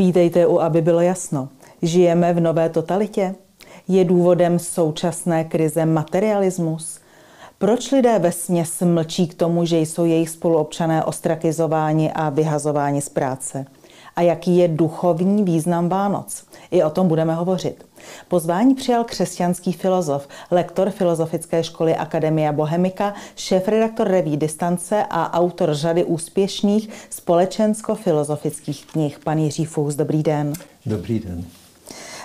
Vítejte u, aby bylo jasno. Žijeme v nové totalitě? Je důvodem současné krize materialismus? Proč lidé ve směs mlčí k tomu, že jsou jejich spoluobčané ostrakizováni a vyhazováni z práce? A jaký je duchovní význam Vánoc? I o tom budeme hovořit. Pozvání přijal křesťanský filozof, lektor Filozofické školy Akademia Bohemika, šéf-redaktor reví Distance a autor řady úspěšných společensko-filozofických knih. Pan Jiří Fuchs, dobrý den. Dobrý den.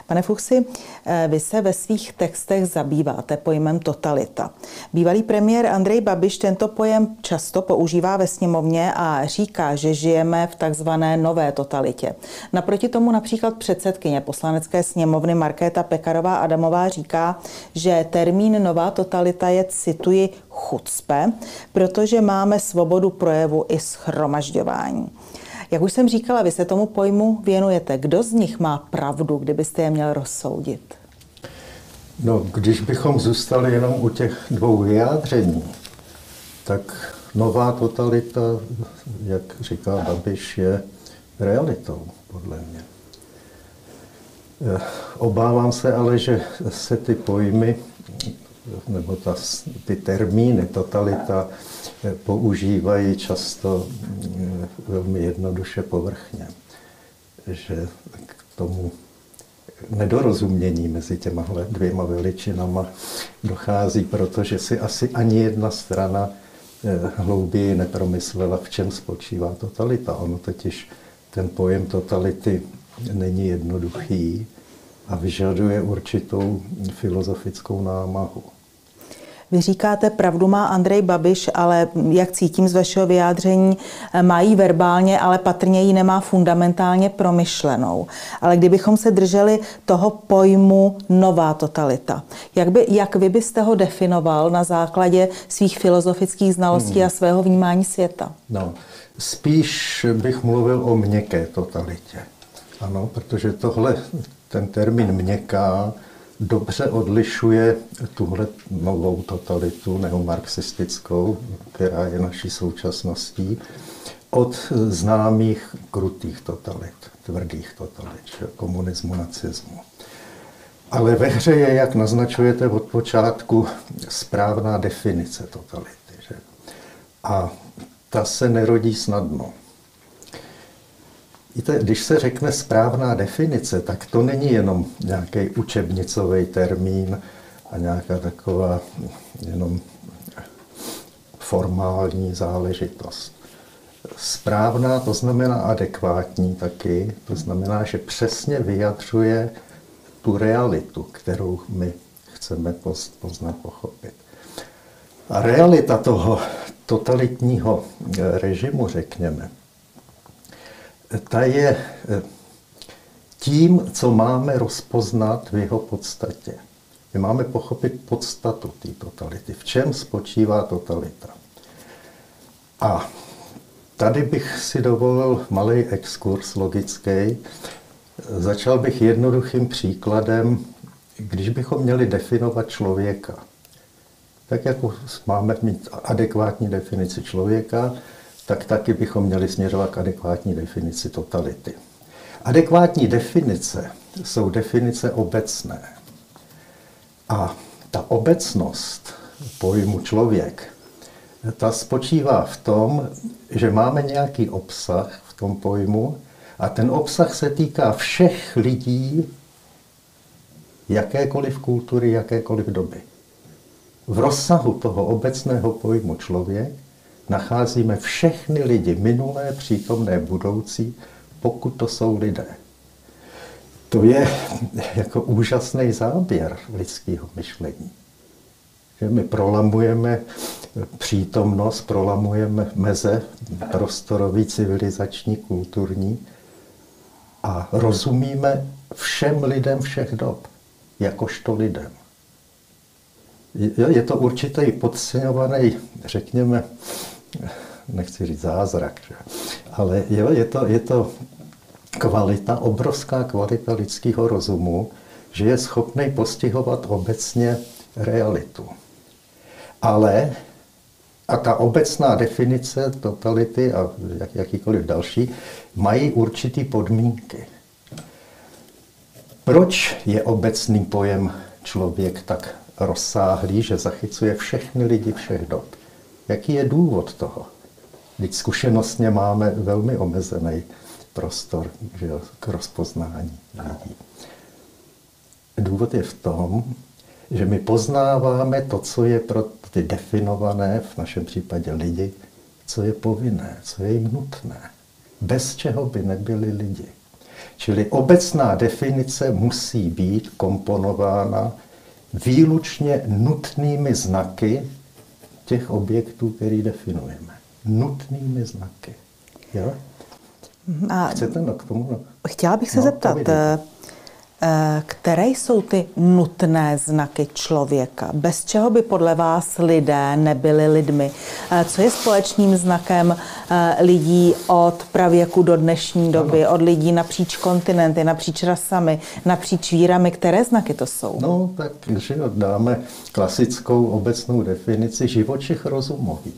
Pane Fuchsi, eh, vy se ve svých textech zabýváte pojmem totalita. Bývalý premiér Andrej Babiš tento pojem často používá ve sněmovně a říká, že žijeme v takzvané nové totalitě. Naproti tomu například předsedkyně poslanecké sněmovny Markéta Pekarová Adamová říká, že termín nová totalita je, cituji, chucpe, protože máme svobodu projevu i schromažďování. Jak už jsem říkala, vy se tomu pojmu věnujete. Kdo z nich má pravdu, kdybyste je měl rozsoudit? No, když bychom zůstali jenom u těch dvou vyjádření, tak nová totalita, jak říká Babiš, je realitou, podle mě. Eh, obávám se ale, že se ty pojmy nebo ta, ty termíny totalita používají často eh, velmi jednoduše povrchně. Že k tomu nedorozumění mezi těma dvěma veličinama dochází, protože si asi ani jedna strana eh, hlouběji nepromyslela, v čem spočívá totalita. Ono totiž ten pojem totality není jednoduchý a vyžaduje určitou filozofickou námahu. Vy říkáte, pravdu má Andrej Babiš, ale jak cítím z vašeho vyjádření, mají verbálně, ale patrně ji nemá fundamentálně promyšlenou. Ale kdybychom se drželi toho pojmu nová totalita, jak, by, jak vy byste ho definoval na základě svých filozofických znalostí hmm. a svého vnímání světa? No, spíš bych mluvil o měkké totalitě. Ano, protože tohle, ten termín měkká, dobře odlišuje tuhle novou totalitu neomarxistickou, která je naší současností, od známých krutých totalit, tvrdých totalit, komunismu, nacismu. Ale ve hře je, jak naznačujete od počátku, správná definice totality. Že? A ta se nerodí snadno. Víte, když se řekne správná definice, tak to není jenom nějaký učebnicový termín a nějaká taková jenom formální záležitost. Správná to znamená adekvátní taky, to znamená, že přesně vyjadřuje tu realitu, kterou my chceme poznat, pochopit. A realita toho totalitního režimu, řekněme, ta je eh, tím, co máme rozpoznat v jeho podstatě. My máme pochopit podstatu té totality. V čem spočívá totalita? A tady bych si dovolil malý exkurs logický. Začal bych jednoduchým příkladem, když bychom měli definovat člověka. Tak jako máme mít adekvátní definici člověka, tak taky bychom měli směřovat k adekvátní definici totality. Adekvátní definice jsou definice obecné. A ta obecnost pojmu člověk, ta spočívá v tom, že máme nějaký obsah v tom pojmu a ten obsah se týká všech lidí jakékoliv kultury, jakékoliv doby. V rozsahu toho obecného pojmu člověk nacházíme všechny lidi, minulé, přítomné, budoucí, pokud to jsou lidé. To je jako úžasný záběr lidského myšlení. Že my prolamujeme přítomnost, prolamujeme meze prostorový, civilizační, kulturní a rozumíme všem lidem všech dob, jakožto lidem. Je to určitý podceňovaný, řekněme, nechci říct zázrak, že? ale jo, je, to, je to kvalita, obrovská kvalita lidského rozumu, že je schopný postihovat obecně realitu. Ale a ta obecná definice totality a jak, jakýkoliv další mají určitý podmínky. Proč je obecný pojem člověk tak rozsáhlý, že zachycuje všechny lidi všech dob? Jaký je důvod toho? Teď zkušenostně máme velmi omezený prostor že jo, k rozpoznání lidí. Důvod je v tom, že my poznáváme to, co je pro ty definované, v našem případě lidi, co je povinné, co je jim nutné, bez čeho by nebyli lidi. Čili obecná definice musí být komponována výlučně nutnými znaky těch objektů, který definujeme. Nutnými znaky. Jo? A Chcete no, k tomu? No? Chtěla bych se no, zeptat, které jsou ty nutné znaky člověka? Bez čeho by podle vás lidé nebyli lidmi? Eh, co je společným znakem eh, lidí od pravěku do dnešní doby, od lidí napříč kontinenty, napříč rasami, napříč vírami? Které znaky to jsou? No, tak že dáme klasickou obecnou definici živočich rozumový.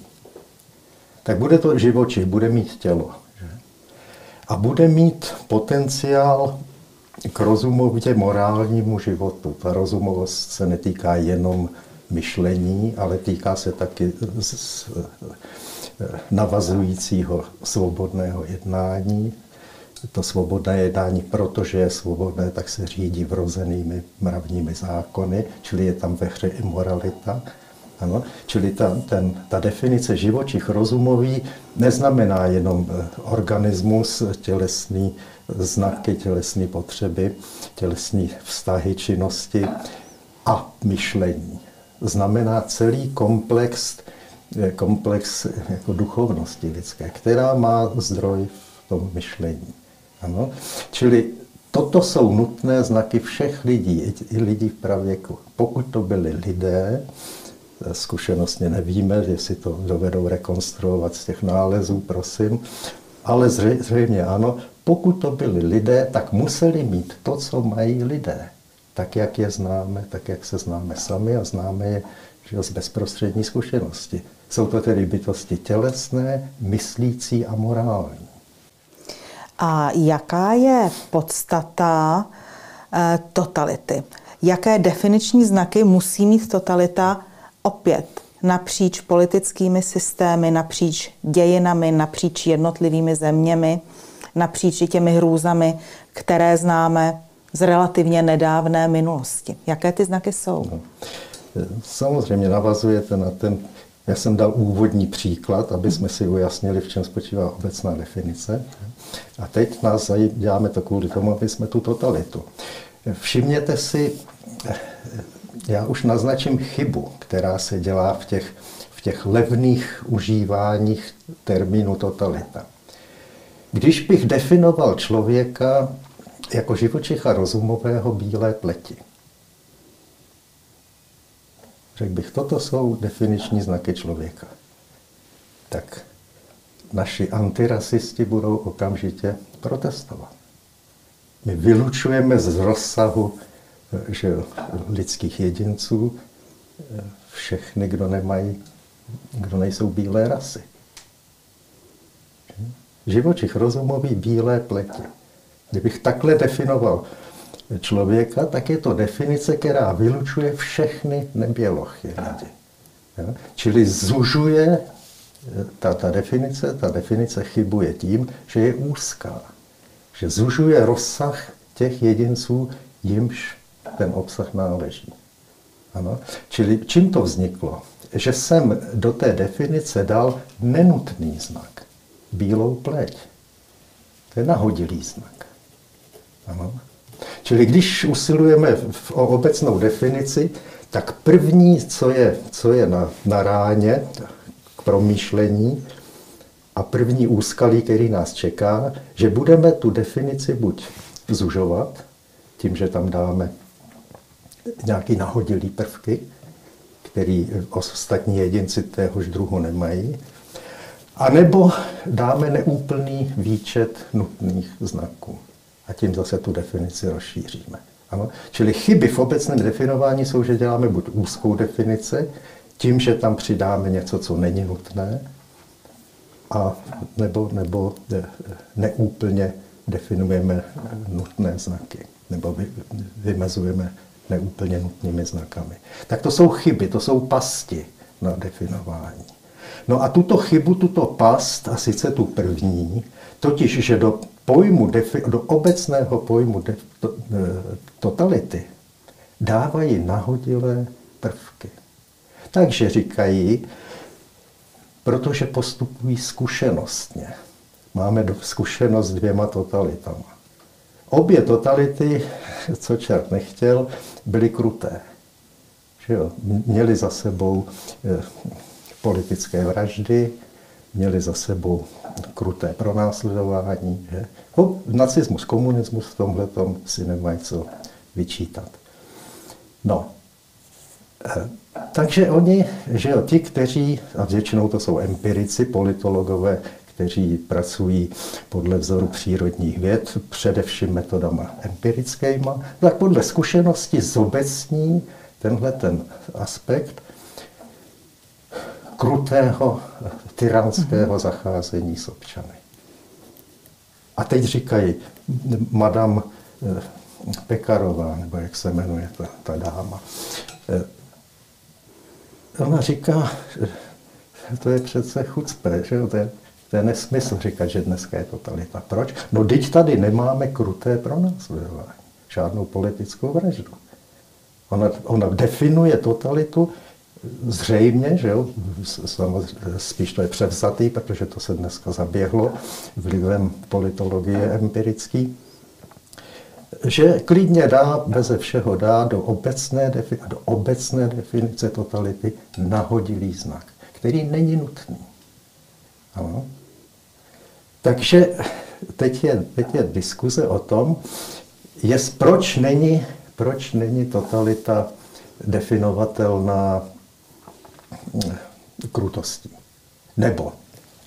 Tak bude to živočich, bude mít tělo. Že? A bude mít potenciál k rozumově morálnímu životu. Ta rozumovost se netýká jenom myšlení, ale týká se taky navazujícího svobodného jednání. To svobodné jednání, protože je svobodné, tak se řídí vrozenými mravními zákony, čili je tam ve hře i moralita. Ano? Čili ta, ten, ta definice živočich rozumový neznamená jenom eh, organismus tělesný, znaky tělesné potřeby, tělesné vztahy, činnosti a myšlení. Znamená celý komplex, eh, komplex jako duchovnosti lidské, která má zdroj v tom myšlení. Ano? Čili toto jsou nutné znaky všech lidí, i lidí v pravěku. Pokud to byli lidé, zkušenostně nevíme, jestli to dovedou rekonstruovat z těch nálezů, prosím, ale zřejmě ano, pokud to byli lidé, tak museli mít to, co mají lidé. Tak, jak je známe, tak, jak se známe sami a známe je že z bezprostřední zkušenosti. Jsou to tedy bytosti tělesné, myslící a morální. A jaká je podstata e, totality? Jaké definiční znaky musí mít totalita opět napříč politickými systémy, napříč dějinami, napříč jednotlivými zeměmi, napříč těmi hrůzami, které známe z relativně nedávné minulosti. Jaké ty znaky jsou? No, samozřejmě navazujete na ten, já jsem dal úvodní příklad, aby jsme si ujasnili, v čem spočívá obecná definice. A teď nás děláme to kvůli tomu, aby jsme tu totalitu. Všimněte si, já už naznačím chybu, která se dělá v těch, v těch levných užíváních termínu totalita. Když bych definoval člověka jako živočicha rozumového bílé pleti, řekl bych, toto jsou definiční znaky člověka, tak naši antirasisti budou okamžitě protestovat. My vylučujeme z rozsahu že lidských jedinců všechny, kdo nemají, kdo nejsou bílé rasy. Živočich rozumový bílé pleti. Kdybych takhle definoval člověka, tak je to definice, která vylučuje všechny nebělochy lidi. Čili zužuje ta, ta definice, ta definice chybuje tím, že je úzká. Že zužuje rozsah těch jedinců, jimž ten obsah náleží. Ano? Čili čím to vzniklo? Že jsem do té definice dal nenutný znak. Bílou pleť. To je nahodilý znak. Ano? Čili když usilujeme o obecnou definici, tak první, co je, co je na, na ráně k promýšlení, a první úskalí, který nás čeká, že budeme tu definici buď zužovat, tím, že tam dáme nějaký nahodilý prvky, který ostatní jedinci téhož druhu nemají. A nebo dáme neúplný výčet nutných znaků. A tím zase tu definici rozšíříme. Ano? Čili chyby v obecném definování jsou, že děláme buď úzkou definici, tím, že tam přidáme něco, co není nutné, a nebo, nebo neúplně definujeme nutné znaky. nebo vy, vymezujeme neúplně nutnými znakami. Tak to jsou chyby, to jsou pasti na definování. No a tuto chybu, tuto past, a sice tu první, totiž, že do pojmu, do obecného pojmu e, totality dávají nahodilé prvky. Takže říkají, protože postupují zkušenostně. Máme zkušenost s dvěma totalitama. Obě totality, co čert nechtěl, byly kruté. Že jo? Měli za sebou eh, politické vraždy, měli za sebou kruté pronásledování. Že? No, nacismus, komunismus v tomhle si nemají co vyčítat. No, eh, takže oni, že jo, ti, kteří, a většinou to jsou empirici, politologové, kteří pracují podle vzoru přírodních věd, především metodama empirickýma, tak podle zkušenosti zobecní tenhle ten aspekt krutého, tyranského mhm. zacházení s občany. A teď říkají, madam eh, Pekarová, nebo jak se jmenuje ta, ta dáma, eh, ona říká, to je přece chucpe, že jo? To, je, to je nesmysl říkat, že dneska je totalita. Proč? No teď tady nemáme kruté pronásledování, žádnou politickou vraždu. Ona, ona definuje totalitu zřejmě, že jo, spíš to je převzatý, protože to se dneska zaběhlo vlivem politologie empirický, že klidně dá, beze všeho dá do obecné, definice, do obecné definice totality nahodilý znak, který není nutný. Ano. Takže teď je, teď je diskuze o tom, jest, proč, není, proč není totalita definovatelná hm, krutostí. Nebo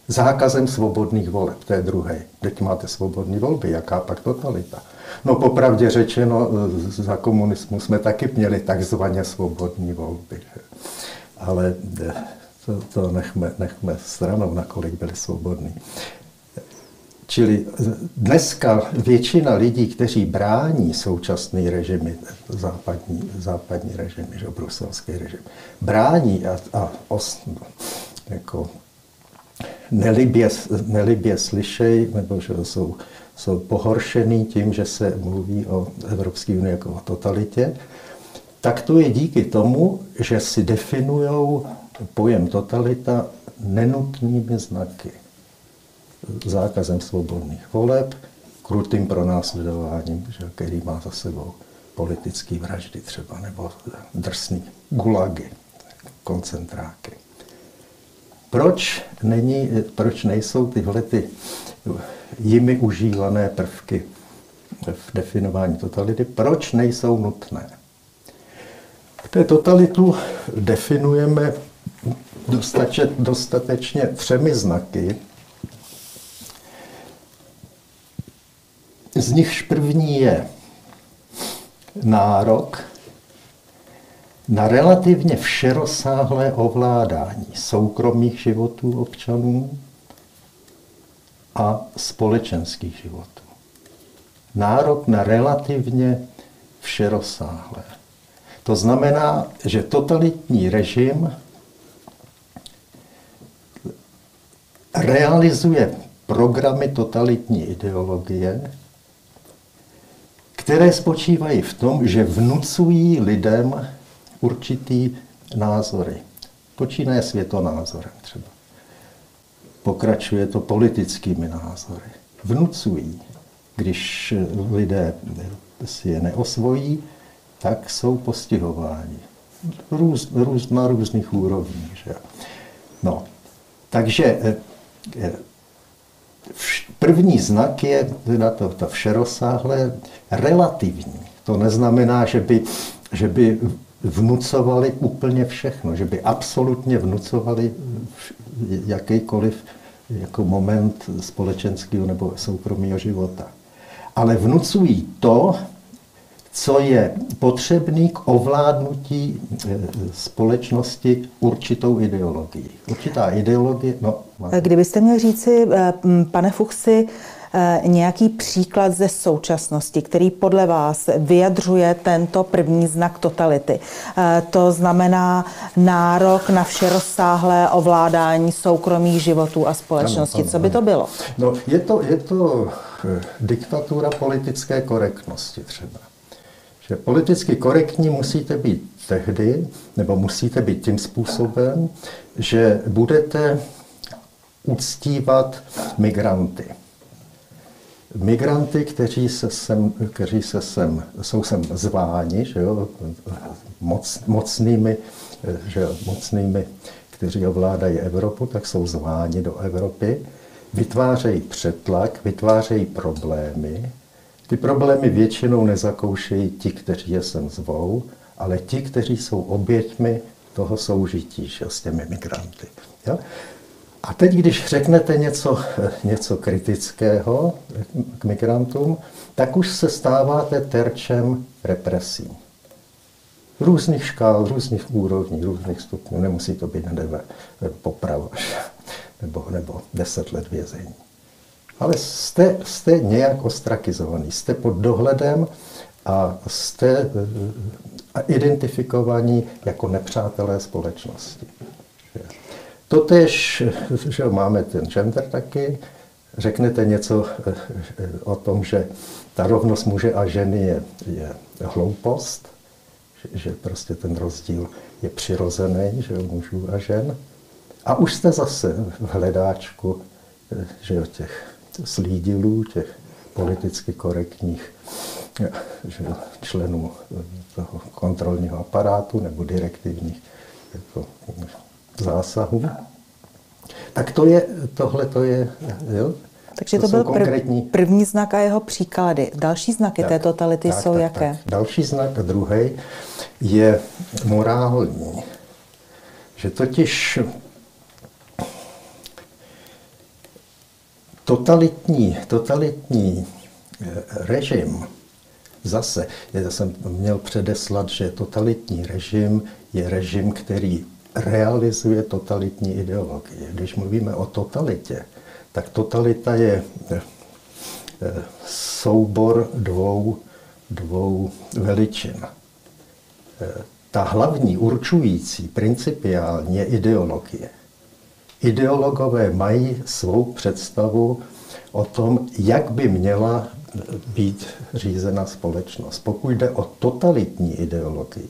zákazem svobodných voleb, to je druhé. Teď máte svobodné volby, jaká pak totalita? No popravdě řečeno, za komunismu jsme taky měli takzvaně svobodní volby. Ale eh, to, to nechme, nechme stranou, nakolik byli svobodní. Čili dneska většina lidí, kteří brání současný režimy, západní, západní režimy, že bruselský režim, brání a, a os, jako nelibě, nelibě slyšej, nebo že jsou jsou pohoršený tím, že se mluví o Evropské unii jako o totalitě, tak to je díky tomu, že si definují pojem totalita nenutnými znaky. Zákazem svobodných voleb, krutým pronásledováním, že, který má za sebou politické vraždy třeba, nebo drsný gulagy, koncentráky. Proč, není, proč nejsou tyhle ty jimi užívané prvky v definování totality, proč nejsou nutné. Té totalitu definujeme dostatečně třemi znaky. Z nichž první je nárok na relativně všerozsáhlé ovládání soukromých životů občanů, a společenských životů. Nárok na relativně všerozsáhlé. To znamená, že totalitní režim realizuje programy totalitní ideologie, které spočívají v tom, že vnucují lidem určitý názory. Počínaje světonázorem třeba. Pokračuje to politickými názory. Vnucují. Když lidé si je neosvojí, tak jsou postihováni. Růz, růz, na různých úrovních. Že? No, takže eh, eh, první znak je teda to, to všerosáhlé relativní. To neznamená, že by, že by vnucovali úplně všechno, že by absolutně vnucovali jakýkoliv jako moment společenského nebo soukromého života. Ale vnucují to, co je potřebný k ovládnutí e, společnosti určitou ideologií. Určitá ideologie, no. Máte. Kdybyste měl říci, e, pane Fuchsi, nějaký příklad ze současnosti, který podle vás vyjadřuje tento první znak totality. To znamená nárok na vše rozsáhlé ovládání soukromých životů a společnosti. Ano, ano, Co by to bylo? No, je to, je to diktatura politické korektnosti třeba. Že politicky korektní musíte být tehdy, nebo musíte být tím způsobem, že budete uctívat migranty. Migranty, kteří se sem, kteří se sem, jsou sem zváni, že jo, moc, mocnými, že jo, mocnými, kteří ovládají Evropu, tak jsou zváni do Evropy, vytvářejí přetlak, vytvářejí problémy. Ty problémy většinou nezakoušejí ti, kteří je sem zvou, ale ti, kteří jsou oběťmi toho soužití že, s těmi migranty. Jo? A teď, když řeknete něco, něco kritického k migrantům, tak už se stáváte terčem represí. Různých škál, různých úrovní, různých stupňů. Nemusí to být nedeve poprava nebo, nebo deset let vězení. Ale jste, jste nějak ostrakizovaný, jste pod dohledem a jste identifikovaní jako nepřátelé společnosti. Totež, že máme ten gender taky, řeknete něco eh, o tom, že ta rovnost muže a ženy je, je hloupost, že, prostě ten rozdíl je přirozený, že mužů a žen. A už jste zase v hledáčku eh, že těch slídilů, těch politicky korektních že členů toho kontrolního aparátu nebo direktivních jako zásahů. Tak to je, tohle to je, jo? Takže to, to byl konkrétní... první znak a jeho příklady. Další znaky tak, té totality tak, jsou tak, jaké? Tak. Další znak, druhý, je morální. Že totiž totalitní, totalitní eh, režim, zase, já jsem měl předeslat, že totalitní režim je režim, který realizuje totalitní ideologie. Když mluvíme o totalitě, tak totalita je eh, soubor dvou, dvou veličin. Eh, ta hlavní, určující, principiální je ideologie. Ideologové mají svou představu o tom, jak by měla být řízena společnost. Pokud jde o totalitní ideologii,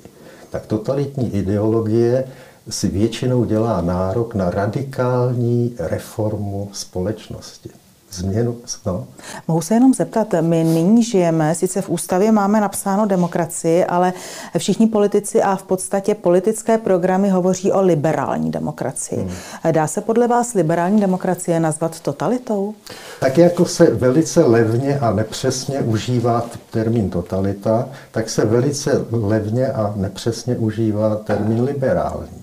tak totalitní ideologie si většinou dělá nárok na radikální reformu společnosti. Změnu, no. Mohu se jenom zeptat, my nyní žijeme, sice v ústavě máme napsáno demokracii, ale všichni politici a v podstatě politické programy hovoří o liberální demokracii. Hmm. Dá se podle vás liberální demokracie nazvat totalitou? Tak jako se velice levně a nepřesně užívá termín totalita, tak se velice levně a nepřesně užívá termín liberální.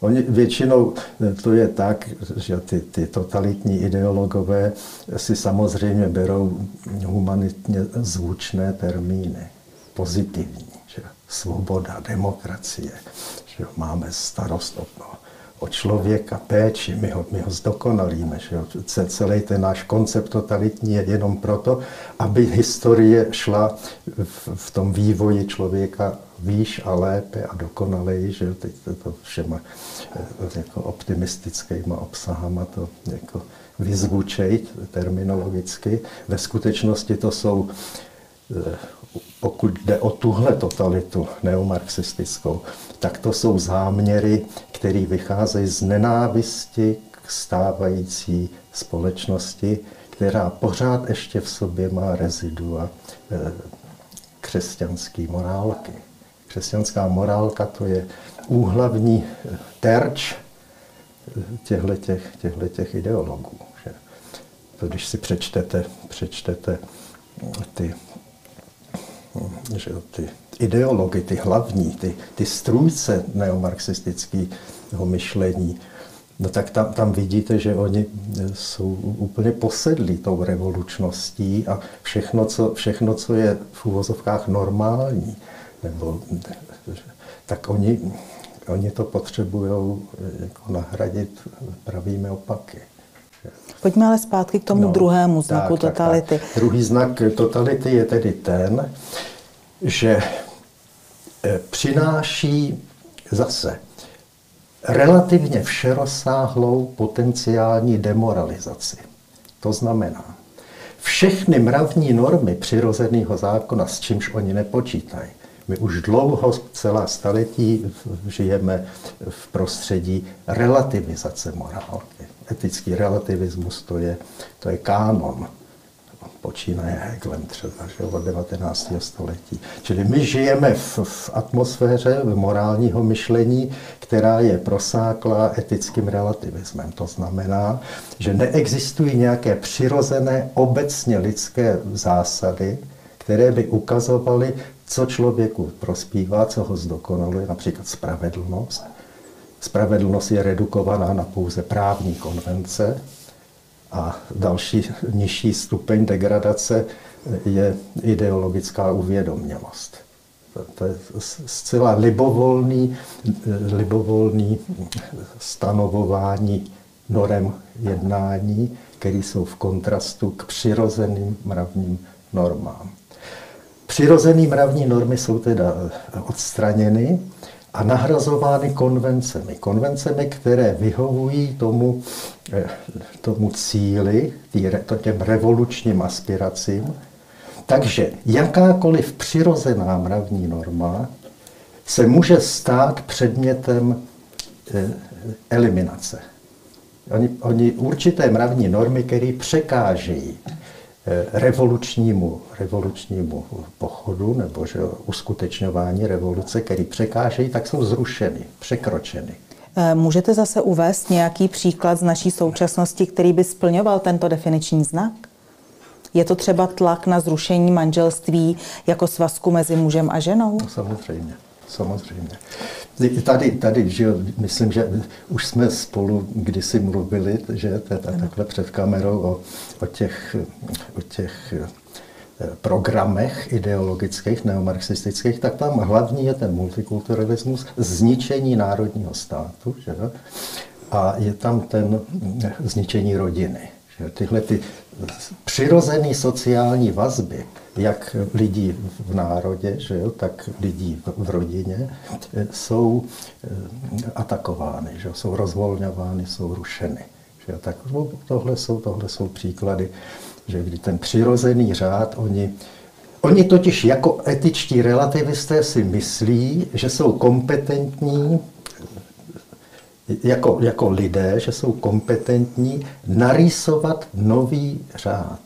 Oni většinou to je tak, že ty, ty totalitní ideologové si samozřejmě berou humanitně zvučné termíny, pozitivní. Že? Svoboda, demokracie, že máme starost o, o člověka, péči, my ho, my ho zdokonalíme. Že jo? Celý ten náš koncept totalitní je jenom proto, aby historie šla v, v tom vývoji člověka výš a lépe a dokonaleji, že teď to, to všema eh, jako optimistickýma obsahama to jako vyzvučejt terminologicky. Ve skutečnosti to jsou eh, pokud jde o tuhle totalitu neomarxistickou, tak to jsou záměry, které vycházejí z nenávisti k stávající společnosti, která pořád ještě v sobě má rezidua eh, křesťanské morálky. Křesťanská morálka to je úhlavní eh, terč těchto těch ideologů. Že? To, když si přečtete, přečtete ty že ty ideology, ty hlavní, ty, ty strůjce neomarxistického myšlení, no tak tam, tam vidíte, že oni jsou úplně posedlí tou revolučností a všechno, co, všechno, co je v úvozovkách normální, nebo, tak oni, oni to potřebují jako nahradit pravými opaky. Pojďme ale zpátky k tomu no, druhému znaku tak, totality. Tak, tak. Druhý znak totality je tedy ten, že eh, přináší zase relativně všerozsáhlou potenciální demoralizaci. To znamená, všechny mravní normy přirozeného zákona, s čímž oni nepočítají, my už dlouho, celá staletí žijeme v prostředí relativizace morálky. Etický relativismus to je, to je kánon počínaje Hegelem třeba že, od 19. století. Čili my žijeme v, v atmosféře morálního myšlení, která je prosáklá etickým relativismem. To znamená, že neexistují nějaké přirozené obecně lidské zásady, které by ukazovaly, co člověku prospívá, co ho zdokonaluje, například spravedlnost. Spravedlnost je redukovaná na pouze právní konvence, a další nižší stupeň degradace je ideologická uvědomělost. To je zcela libovolný, libovolný stanovování norem jednání, které jsou v kontrastu k přirozeným mravním normám. Přirozené mravní normy jsou teda odstraněny a nahrazovány konvencemi. Konvencemi, které vyhovují tomu, eh, tomu cíli, těm revolučním aspiracím. Takže jakákoliv přirozená mravní norma se může stát předmětem eh, eliminace. Oni, oni určité mravní normy, které překážejí Eh, revolučnímu, revolučnímu pochodu nebo že uskutečňování revoluce, který překážejí, tak jsou zrušeny, překročeny. Eh, můžete zase uvést nějaký příklad z naší současnosti, který by splňoval tento definiční znak? Je to třeba tlak na zrušení manželství jako svazku mezi mužem a ženou? No, samozřejmě, samozřejmě. Tady, tady že myslím, že už jsme spolu kdysi mluvili, že takhle před kamerou o, o těch, o těch eh, programech ideologických, neomarxistických, tak tam hlavní je ten multikulturalismus, zničení národního státu, že? a je tam ten zničení rodiny. Že? Tyhle ty přirozené sociální vazby, jak lidí v národě, že jo, tak lidí v rodině, jsou eh, atakovány, že jo, jsou rozvolňovány, jsou rušeny. Že jo. Tak tohle jsou, tohle jsou příklady, že kdy ten přirozený řád, oni, oni totiž jako etičtí relativisté si myslí, že jsou kompetentní jako, jako lidé, že jsou kompetentní narýsovat nový řád.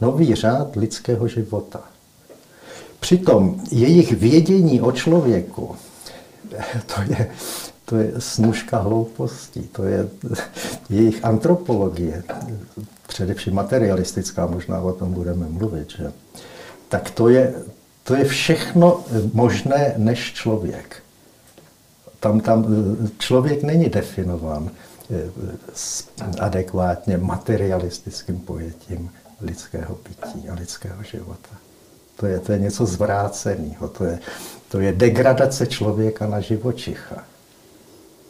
Nový řád lidského života. Přitom jejich vědění o člověku, to je, to je snužka hloupostí, to je jejich antropologie, především materialistická, možná o tom budeme mluvit, že? tak to je, to je všechno možné než člověk tam, tam člověk není definován eh, adekvátně materialistickým pojetím lidského bytí a lidského života. To je, to je něco zvráceného, to je, to je degradace člověka na živočicha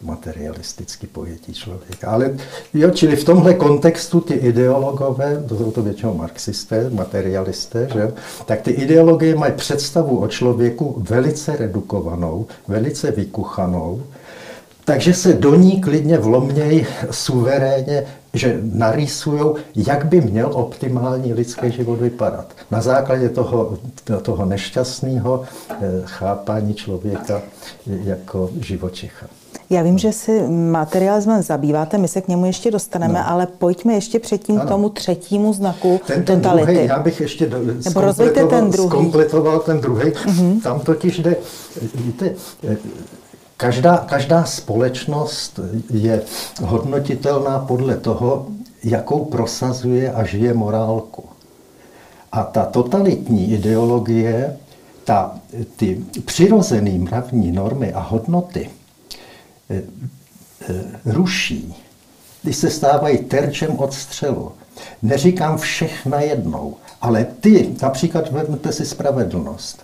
materialistický pojetí člověka. Ale jo, čili v tomhle kontextu ty ideologové, to jsou to většinou marxisté, materialisté, že? tak ty ideologie mají představu o člověku velice redukovanou, velice vykuchanou, takže se do ní klidně vlomněj suverénně, že narýsují, jak by měl optimální lidský život vypadat. Na základě toho, toho nešťastného eh, chápání člověka jako živočicha. Já vím, že si materialismem zabýváte, my se k němu ještě dostaneme, no. ale pojďme ještě předtím ano. k tomu třetímu znaku ten, ten totality. Druhý, já bych ještě do, Nebo zkompletoval, ten druhý. zkompletoval ten druhý. Mm-hmm. Tam totiž jde, víte, každá, každá společnost je hodnotitelná podle toho, jakou prosazuje a žije morálku. A ta totalitní ideologie, ta, ty přirozené mravní normy a hodnoty, Eh, eh, ruší, když se stávají terčem od střelu. Neříkám všech najednou, ale ty, například vezmete si spravedlnost.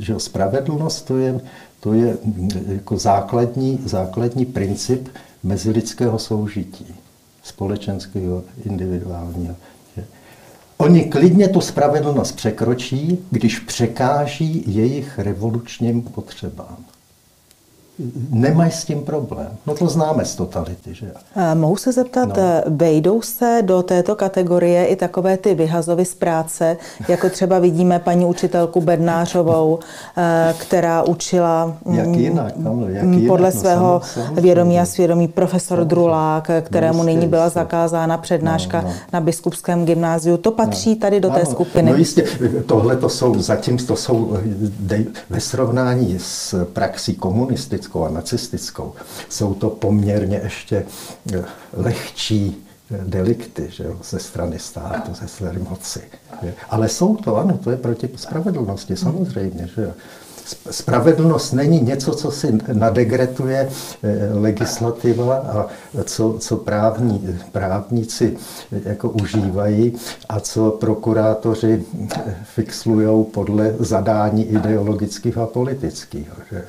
Že spravedlnost to je, to je mm, jako základní, základní princip mezilidského soužití. společenského, individuálního. Oni klidně tu spravedlnost překročí, když překáží jejich revolučním potřebám nemají s tím problém. No to známe z totality, že? Mohu se zeptat, no. vejdou se do této kategorie i takové ty vyhazovy z práce, jako třeba vidíme paní učitelku Bednářovou, eh, která učila jak mm, jinak, ano, jak mm, jinak, podle no, svého samozřejmě. vědomí a svědomí profesor samozřejmě. Drulák, kterému nyní byla zakázána přednáška no, no. na biskupském gymnáziu. To patří no. tady do té ano, skupiny. No jistě, tohle to jsou, zatím to jsou ve srovnání s praxí komunistické komunistickou a nacistickou, jsou to poměrně ještě eh, lehčí eh, delikty že jo, ze strany státu, ze strany moci. Že? Ale jsou to, ano, to je proti spravedlnosti, samozřejmě. Že jo. Spravedlnost není něco, co si nadegretuje eh, legislativa a co, co právní, právníci jako užívají a co prokurátoři fixlují podle zadání ideologických a politických. Že?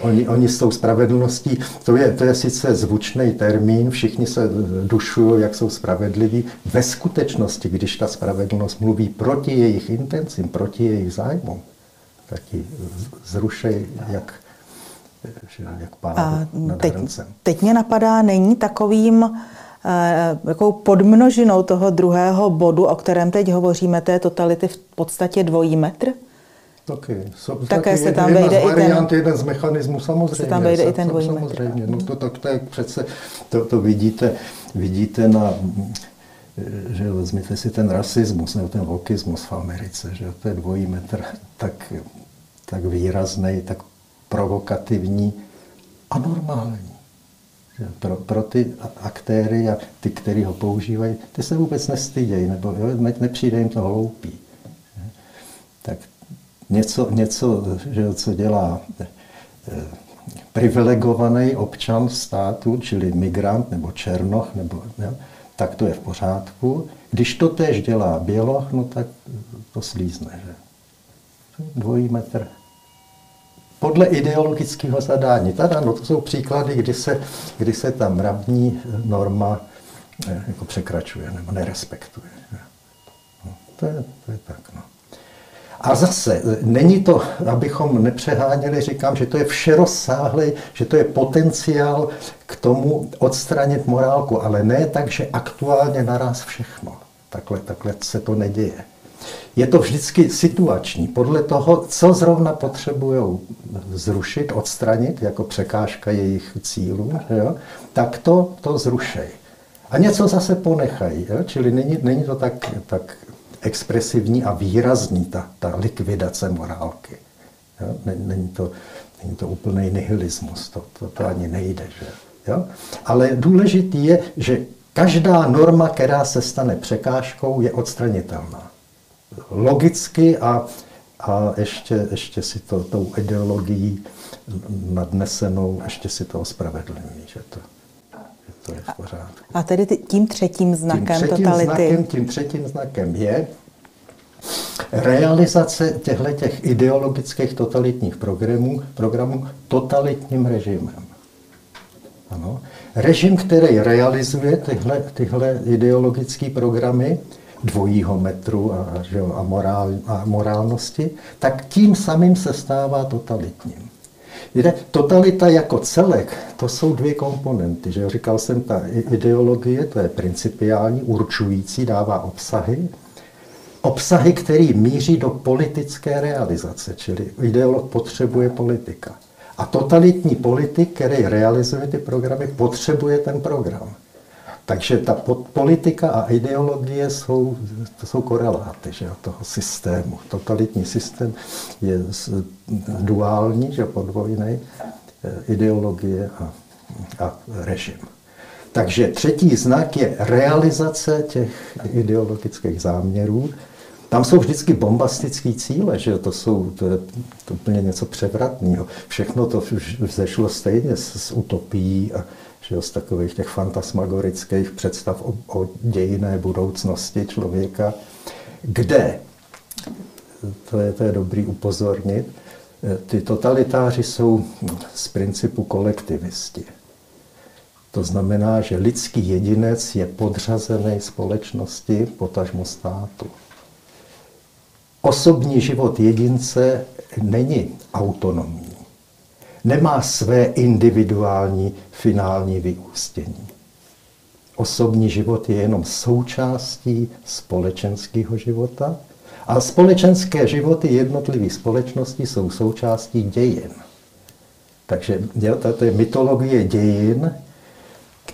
Oni, oni s tou spravedlností, to je, to je sice zvučný termín, všichni se dušují, jak jsou spravedliví. Ve skutečnosti, když ta spravedlnost mluví proti jejich intencím, proti jejich zájmům, tak ji zrušej jak, jak pád nad teď, hrncem. teď mě napadá, není takovým eh, jakou podmnožinou toho druhého bodu, o kterém teď hovoříme, té totality v podstatě dvojí metr? Taky. So, Také taky se tam vejde i ten... jeden z mechanismů, samozřejmě. Se tam vejde i ten dvojí Samozřejmě, no to, tak to je přece, to, to vidíte, vidíte na, že vezměte si ten rasismus nebo ten vokismus v Americe, že to je dvojí metr tak, tak výrazný, tak provokativní a normální. Pro, pro ty aktéry a ty, kteří ho používají, ty se vůbec nestydějí, nebo jo, ne, nepřijde jim to hloupý. Něco, něco že, co dělá eh, privilegovaný občan státu, čili migrant nebo černoch, nebo, ne, tak to je v pořádku. Když to tež dělá běloch, no tak to slízne. Že? Dvojí metr. Podle ideologického zadání. Tada, no to jsou příklady, kdy se, kdy se ta mravní norma eh, jako překračuje nebo nerespektuje. No, to, je, to je tak. No. A zase, není to, abychom nepřeháněli, říkám, že to je všerozsáhlý, že to je potenciál k tomu odstranit morálku, ale ne tak, že aktuálně naraz všechno. Takhle, takhle se to neděje. Je to vždycky situační, podle toho, co zrovna potřebují zrušit, odstranit jako překážka jejich cílů, jo, tak to, to zrušej. A něco zase ponechají, jo? čili není, není to tak, tak expresivní a výrazný, ta, ta likvidace morálky. Jo? Není, to, není to úplný nihilismus, to, to, to ani nejde. Že? Jo? Ale důležitý je, že každá norma, která se stane překážkou, je odstranitelná. Logicky a, a ještě, ještě si to tou ideologií nadnesenou, ještě si to ospravedlní, že to, to je v pořádku. A tedy tím třetím znakem tím třetím totality? Znakem, tím třetím znakem je realizace těchto těch ideologických totalitních programů, programů totalitním režimem. Ano. Režim, který realizuje tyhle, tyhle ideologické programy dvojího metru a, a, morál, a morálnosti, tak tím samým se stává totalitním. Víte, totalita jako celek, to jsou dvě komponenty. Že? Říkal jsem, ta ideologie, to je principiální, určující, dává obsahy. Obsahy, které míří do politické realizace, čili ideolog potřebuje politika. A totalitní politik, který realizuje ty programy, potřebuje ten program. Takže ta politika a ideologie jsou, to jsou koreláty že, toho systému. Totalitní systém je duální, že, podvojný, eh, ideologie a, a režim. Takže třetí znak je realizace těch ideologických záměrů. Tam jsou vždycky bombastické cíle, že to jsou to je to úplně něco převratného. Všechno to vzešlo stejně z, z utopií a že z takových těch fantasmagorických představ o, o dějiné budoucnosti člověka, kde, to je, to je dobrý upozornit, ty totalitáři jsou z principu kolektivisti. To znamená, že lidský jedinec je podřazený společnosti, potažmo státu. Osobní život jedince není autonomní. Nemá své individuální finální vyústění. Osobní život je jenom součástí společenského života a společenské životy jednotlivých společností jsou součástí dějin. Takže to je mytologie dějin,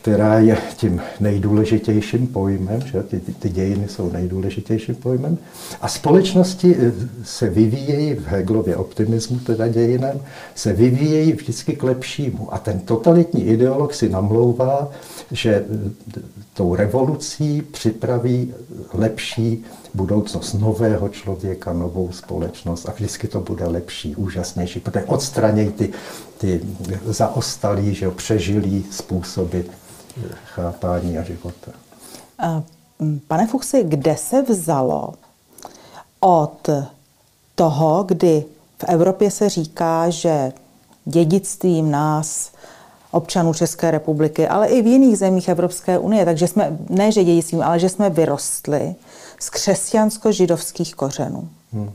která je tím nejdůležitějším pojmem, že ty, ty dějiny jsou nejdůležitějším pojmem. A společnosti eh, se vyvíjejí v Hegelově optimismu, teda dějinem, se vyvíjejí vždycky k lepšímu. A ten totalitní ideolog si namlouvá, že eh, tou revolucí připraví lepší budoucnost nového člověka, novou společnost a vždycky to bude lepší, úžasnější, protože odstranějí ty, ty zaostalí, že přežilí způsoby chápání a života. Pane Fuchsi, kde se vzalo od toho, kdy v Evropě se říká, že dědictvím nás, občanů České republiky, ale i v jiných zemích Evropské unie, takže jsme, ne že dědictvím, ale že jsme vyrostli z křesťansko-židovských kořenů. Hmm.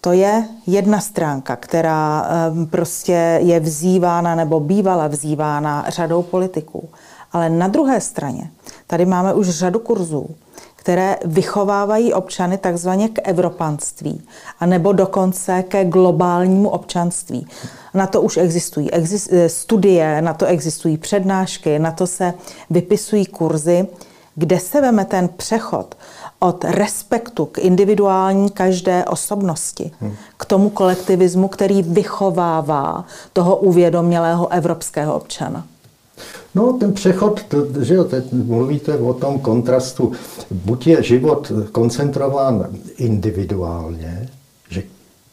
To je jedna stránka, která prostě je vzývána nebo bývala vzývána řadou politiků. Ale na druhé straně tady máme už řadu kurzů, které vychovávají občany takzvaně k evropanství, anebo dokonce ke globálnímu občanství. Na to už existují exist, studie, na to existují přednášky, na to se vypisují kurzy, kde se veme ten přechod od respektu k individuální každé osobnosti, hmm. k tomu kolektivismu, který vychovává toho uvědomělého evropského občana. No, ten přechod, že jo, teď mluvíte o tom kontrastu. Buď je život koncentrován individuálně, že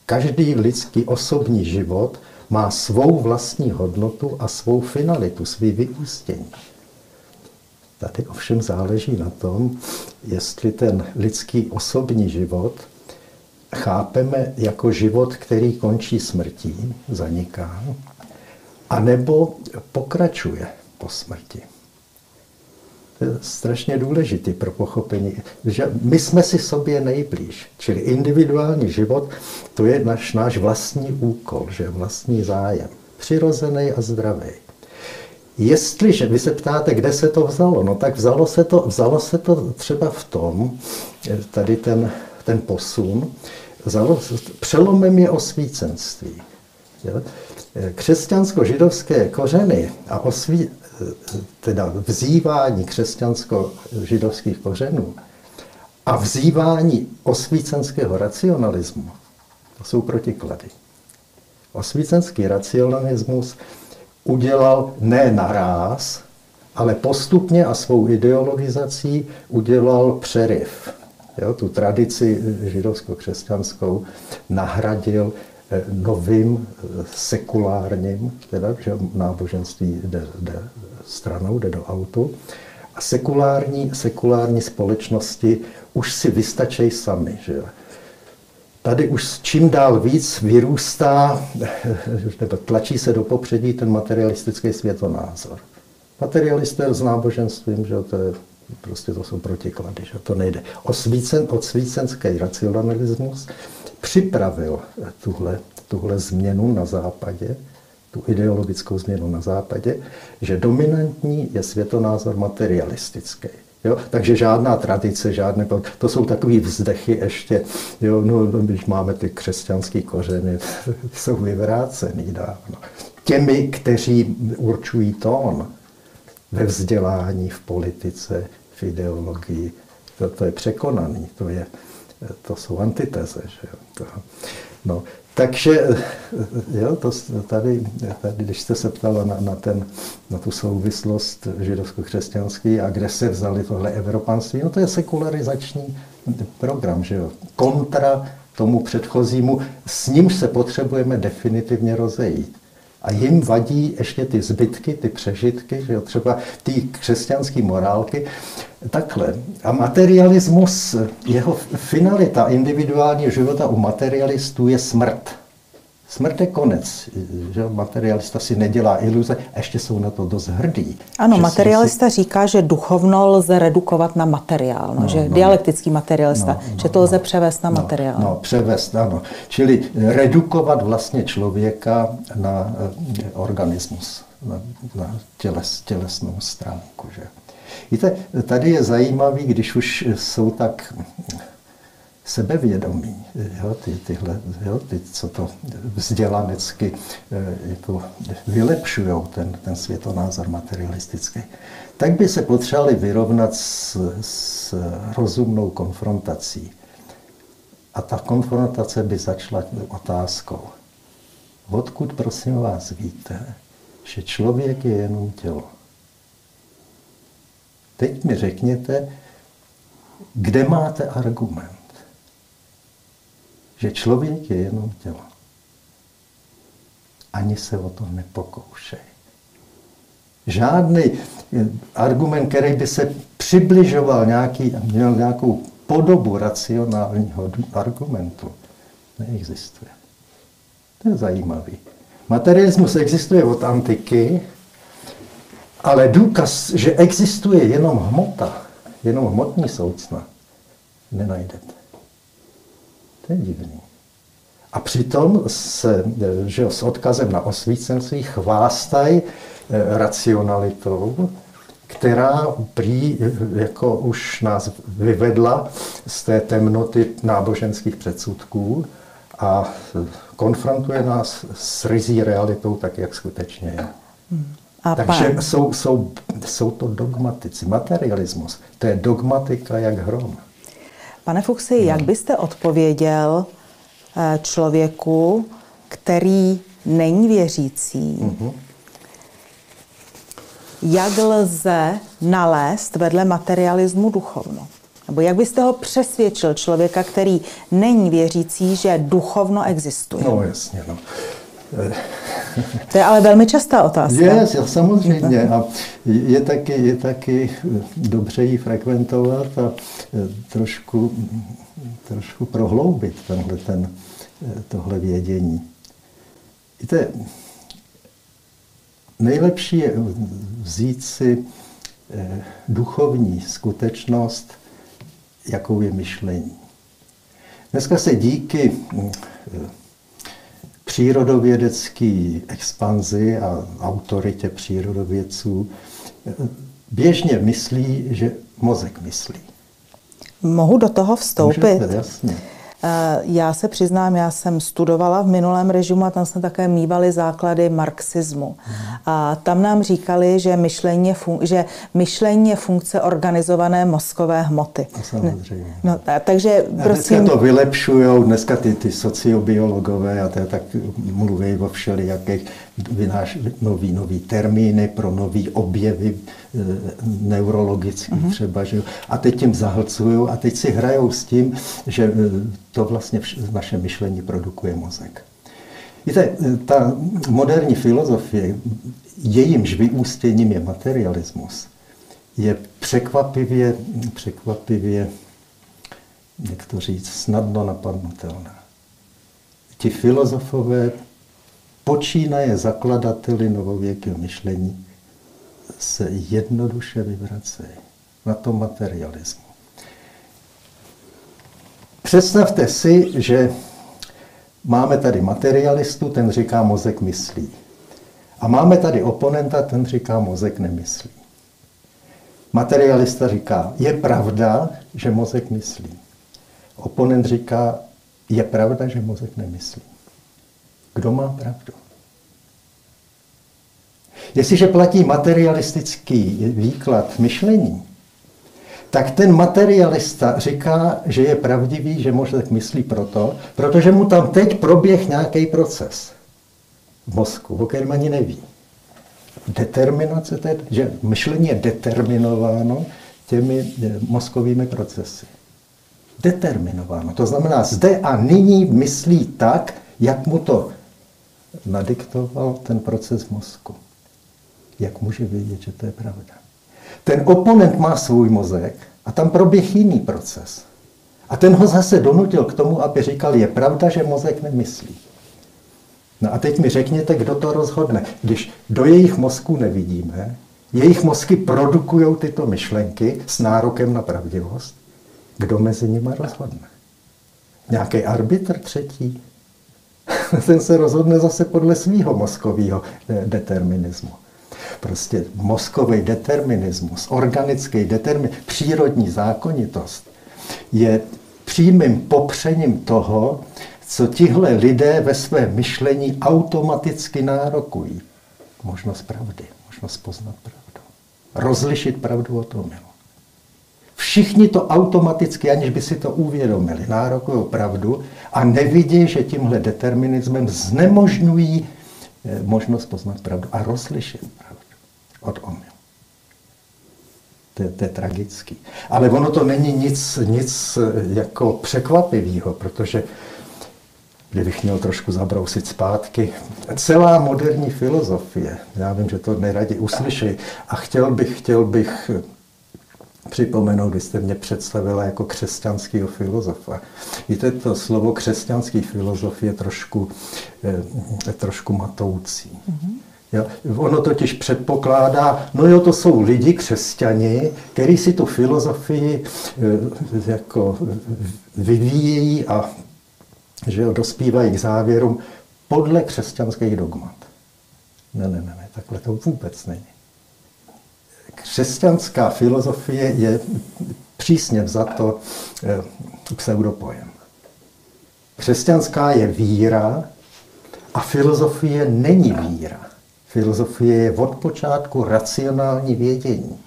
každý lidský osobní život má svou vlastní hodnotu a svou finalitu, svý vyústění. Tady ovšem záleží na tom, jestli ten lidský osobní život chápeme jako život, který končí smrtí, zaniká, anebo pokračuje po smrti. To je strašně důležité pro pochopení, že my jsme si sobě nejblíž, čili individuální život, to je náš, náš vlastní úkol, že vlastní zájem, přirozený a zdravý. Jestliže vy se ptáte, kde se to vzalo, no tak vzalo se to, vzalo se to třeba v tom, tady ten, ten posun, vzalo, přelomem je osvícenství. Křesťansko-židovské kořeny a osví, teda vzývání křesťansko-židovských kořenů a vzývání osvícenského racionalismu, to jsou protiklady. Osvícenský racionalismus udělal ne naráz, ale postupně a svou ideologizací udělal přeriv. Jo, tu tradici židovsko-křesťanskou nahradil eh, novým eh, sekulárním, teda, že náboženství jde, jde stranou, jde do autu. A sekulární, sekulární společnosti už si vystačejí sami. Že? Tady už čím dál víc vyrůstá, nebo tlačí se do popředí ten materialistický světonázor. Materialisté s náboženstvím, že to je, prostě to jsou protiklady, že to nejde. Osvícen, odsvícenský racionalismus připravil tuhle, tuhle změnu na západě, tu ideologickou změnu na západě, že dominantní je světonázor materialistický. Jo? Takže žádná tradice, žádné, to jsou takové vzdechy ještě, jo? No, když máme ty křesťanské kořeny, jsou vyvrácený dávno. Těmi, kteří určují tón ve vzdělání, v politice, v ideologii, to, to je překonaný, to, je, to jsou antiteze. Že jo? To, no, takže jo, to tady, tady, když jste se ptala na, na, ten, na tu souvislost židovsko-křesťanský a kde se vzali tohle evropanství, no to je sekularizační program, že jo, kontra tomu předchozímu, s nímž se potřebujeme definitivně rozejít. A jim vadí ještě ty zbytky, ty přežitky, že jo, třeba ty křesťanské morálky. Takhle. A materialismus, jeho finalita individuálního života u materialistů je smrt. Smrt je konec. Že? Materialista si nedělá iluze ještě jsou na to dost hrdí. Ano, materialista si... říká, že duchovno lze redukovat na materiál, no, no, že no, dialektický materialista, no, no, že to lze no, převést na no, materiál. No, převést, ano. Čili redukovat vlastně člověka na eh, organismus, na, na těles, tělesnou stránku. Že? Víte, tady je zajímavý, když už jsou tak sebevědomí, jo, ty, tyhle, jo, ty, co to vzdělanecky eh, jako vylepšují ten, ten světonázor materialistický, tak by se potřebovali vyrovnat s, s rozumnou konfrontací. A ta konfrontace by začala otázkou. Odkud, prosím vás, víte, že člověk je jenom tělo? Teď mi řekněte, kde máte argument? Že člověk je jenom tělo. Ani se o to nepokoušej. Žádný eh, argument, který by se přibližoval nějaký, měl nějakou podobu racionálního argumentu, neexistuje. To je zajímavý. Materialismus existuje od antiky, ale důkaz, že existuje jenom hmota, jenom hmotní soucna, nenajdete. To je divný. A přitom se, že s odkazem na osvícenství chvástají eh, racionalitou, která prý eh, jako už nás vyvedla z té temnoty náboženských předsudků a konfrontuje nás s rizí realitou tak, jak skutečně je. A Takže jsou, jsou, jsou to dogmatici. Materialismus, to je dogmatika jak hrom. Pane Fuchsi, jak byste odpověděl eh, člověku, který není věřící, mm-hmm. jak lze nalézt vedle materialismu duchovno? Nebo jak byste ho přesvědčil člověka, který není věřící, že duchovno existuje? No jasně, no. To je ale velmi častá otázka. Je, samozřejmě. A je taky, je taky dobře ji frekventovat a e, trošku, trošku prohloubit tenhle, ten, e, tohle vědění. Víte, nejlepší je vzít si duchovní skutečnost, jakou je myšlení. Dneska se díky přírodovědecké expanzi a autoritě přírodovědců běžně myslí, že mozek myslí. Mohu do toho vstoupit? Můžete, jasně. Eh, já se přiznám, já jsem studovala v minulém režimu a tam jsme také mývali základy marxismu. A tam nám říkali, že myšlení je, fun- že myšlení je funkce organizované mozkové hmoty. Samozřejmě. No, takže prosím... Dneska to vylepšují, dneska ty, ty sociobiologové a to tak mluví o všelijakých vynáš nový, nový termíny pro nový objevy e, neurologický uh-huh. třeba. Že? A teď tím zahlcují a teď si hrajou s tím, že e, to vlastně naše myšlení produkuje mozek. Víte, e, ta moderní filozofie, jejímž vyústěním je materialismus, je překvapivě, překvapivě, jak to říct, snadno napadnutelná. Ti filozofové počínaje zakladateli novověkého myšlení se jednoduše vyvracejí na tom materialismu. Představte si, že máme tady materialistu, ten říká mozek myslí. A máme tady oponenta, ten říká mozek nemyslí. Materialista říká, je pravda, že mozek myslí. Oponent říká, je pravda, že mozek nemyslí. Kdo má pravdu? Jestliže platí materialistický výklad myšlení, tak ten materialista říká, že je pravdivý, že mozek myslí proto, protože mu tam teď proběh nějaký proces v mozku, o kterém ani neví. Determinace, tedy, že myšlení je determinováno těmi eh, mozkovými procesy. Determinováno. To znamená, zde a nyní myslí tak, jak mu to nadiktoval ten proces mozku. Jak může vědět, že to je pravda? Ten oponent má svůj mozek a tam proběh jiný proces. A ten ho zase donutil k tomu, aby říkal, je pravda, že mozek nemyslí. No a teď mi řekněte, kdo to rozhodne. Když do jejich mozku nevidíme, jejich mozky produkují tyto myšlenky s nárokem na pravdivost, kdo mezi nimi rozhodne? Nějaký arbitr třetí? Ten se rozhodne zase podle svého mozkového determinismu. Prostě mozkový determinismus, organický determinismus, přírodní zákonitost je přímým popřením toho, co tihle lidé ve svém myšlení automaticky nárokují. Možnost pravdy, možnost poznat pravdu. Rozlišit pravdu od omylu. Všichni to automaticky, aniž by si to uvědomili, nárokují pravdu a nevidí, že tímhle determinismem znemožňují eh, možnost poznat pravdu a rozlišit pravdu od omylu. To je, to je tragický. Ale ono to není nic, nic eh, jako překvapivého, protože kdybych měl trošku zabrousit zpátky. Celá moderní filozofie, já vím, že to neradi uslyší, a chtěl bych, chtěl bych připomenout, vy jste mě představila jako křesťanského filozofa. Víte, to slovo křesťanský filozof je trošku, je eh, trošku matoucí. Mm-hmm. Jo? Ono totiž předpokládá, no jo, to jsou lidi, křesťani, kteří si tu filozofii eh, jako vyvíjejí a že jo, dospívají k závěrům podle křesťanských dogmat. Ne, ne, ne, ne, takhle to vůbec není. Křesťanská filozofie je přísně vzato eh, pseudopojem. Křesťanská je víra a filozofie není víra. Filozofie je od počátku racionální vědění,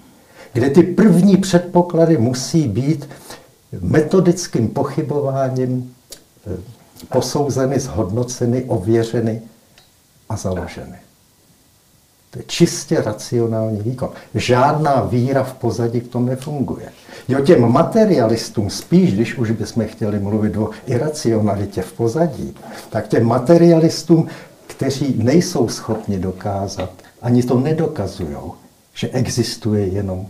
kde ty první předpoklady musí být metodickým pochybováním eh, posouzeny, zhodnoceny, ověřeny a založeny. To je čistě racionální výkon. Žádná víra v pozadí v tom nefunguje. Jo, těm materialistům spíš, když už bychom chtěli mluvit o iracionalitě v pozadí, tak těm materialistům, kteří nejsou schopni dokázat, ani to nedokazují, že existuje jenom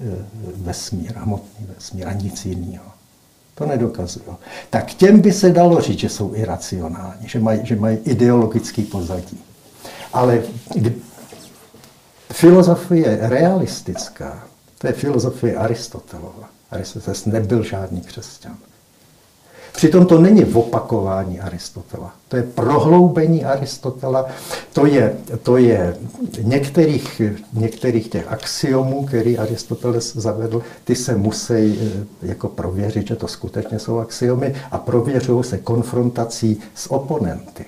e, vesmír, hmotný vesmír a nic jiného. To nedokazují. Tak těm by se dalo říct, že jsou iracionální, že mají, že mají ideologický pozadí. Ale filozofie realistická, to je filozofie Aristotelova. Aristoteles nebyl žádný křesťan. Přitom to není opakování Aristotela. To je prohloubení Aristotela. To je, to je některých, některých těch axiomů, který Aristoteles zavedl, ty se musí eh, jako prověřit, že to skutečně jsou axiomy a prověřují se konfrontací s oponenty.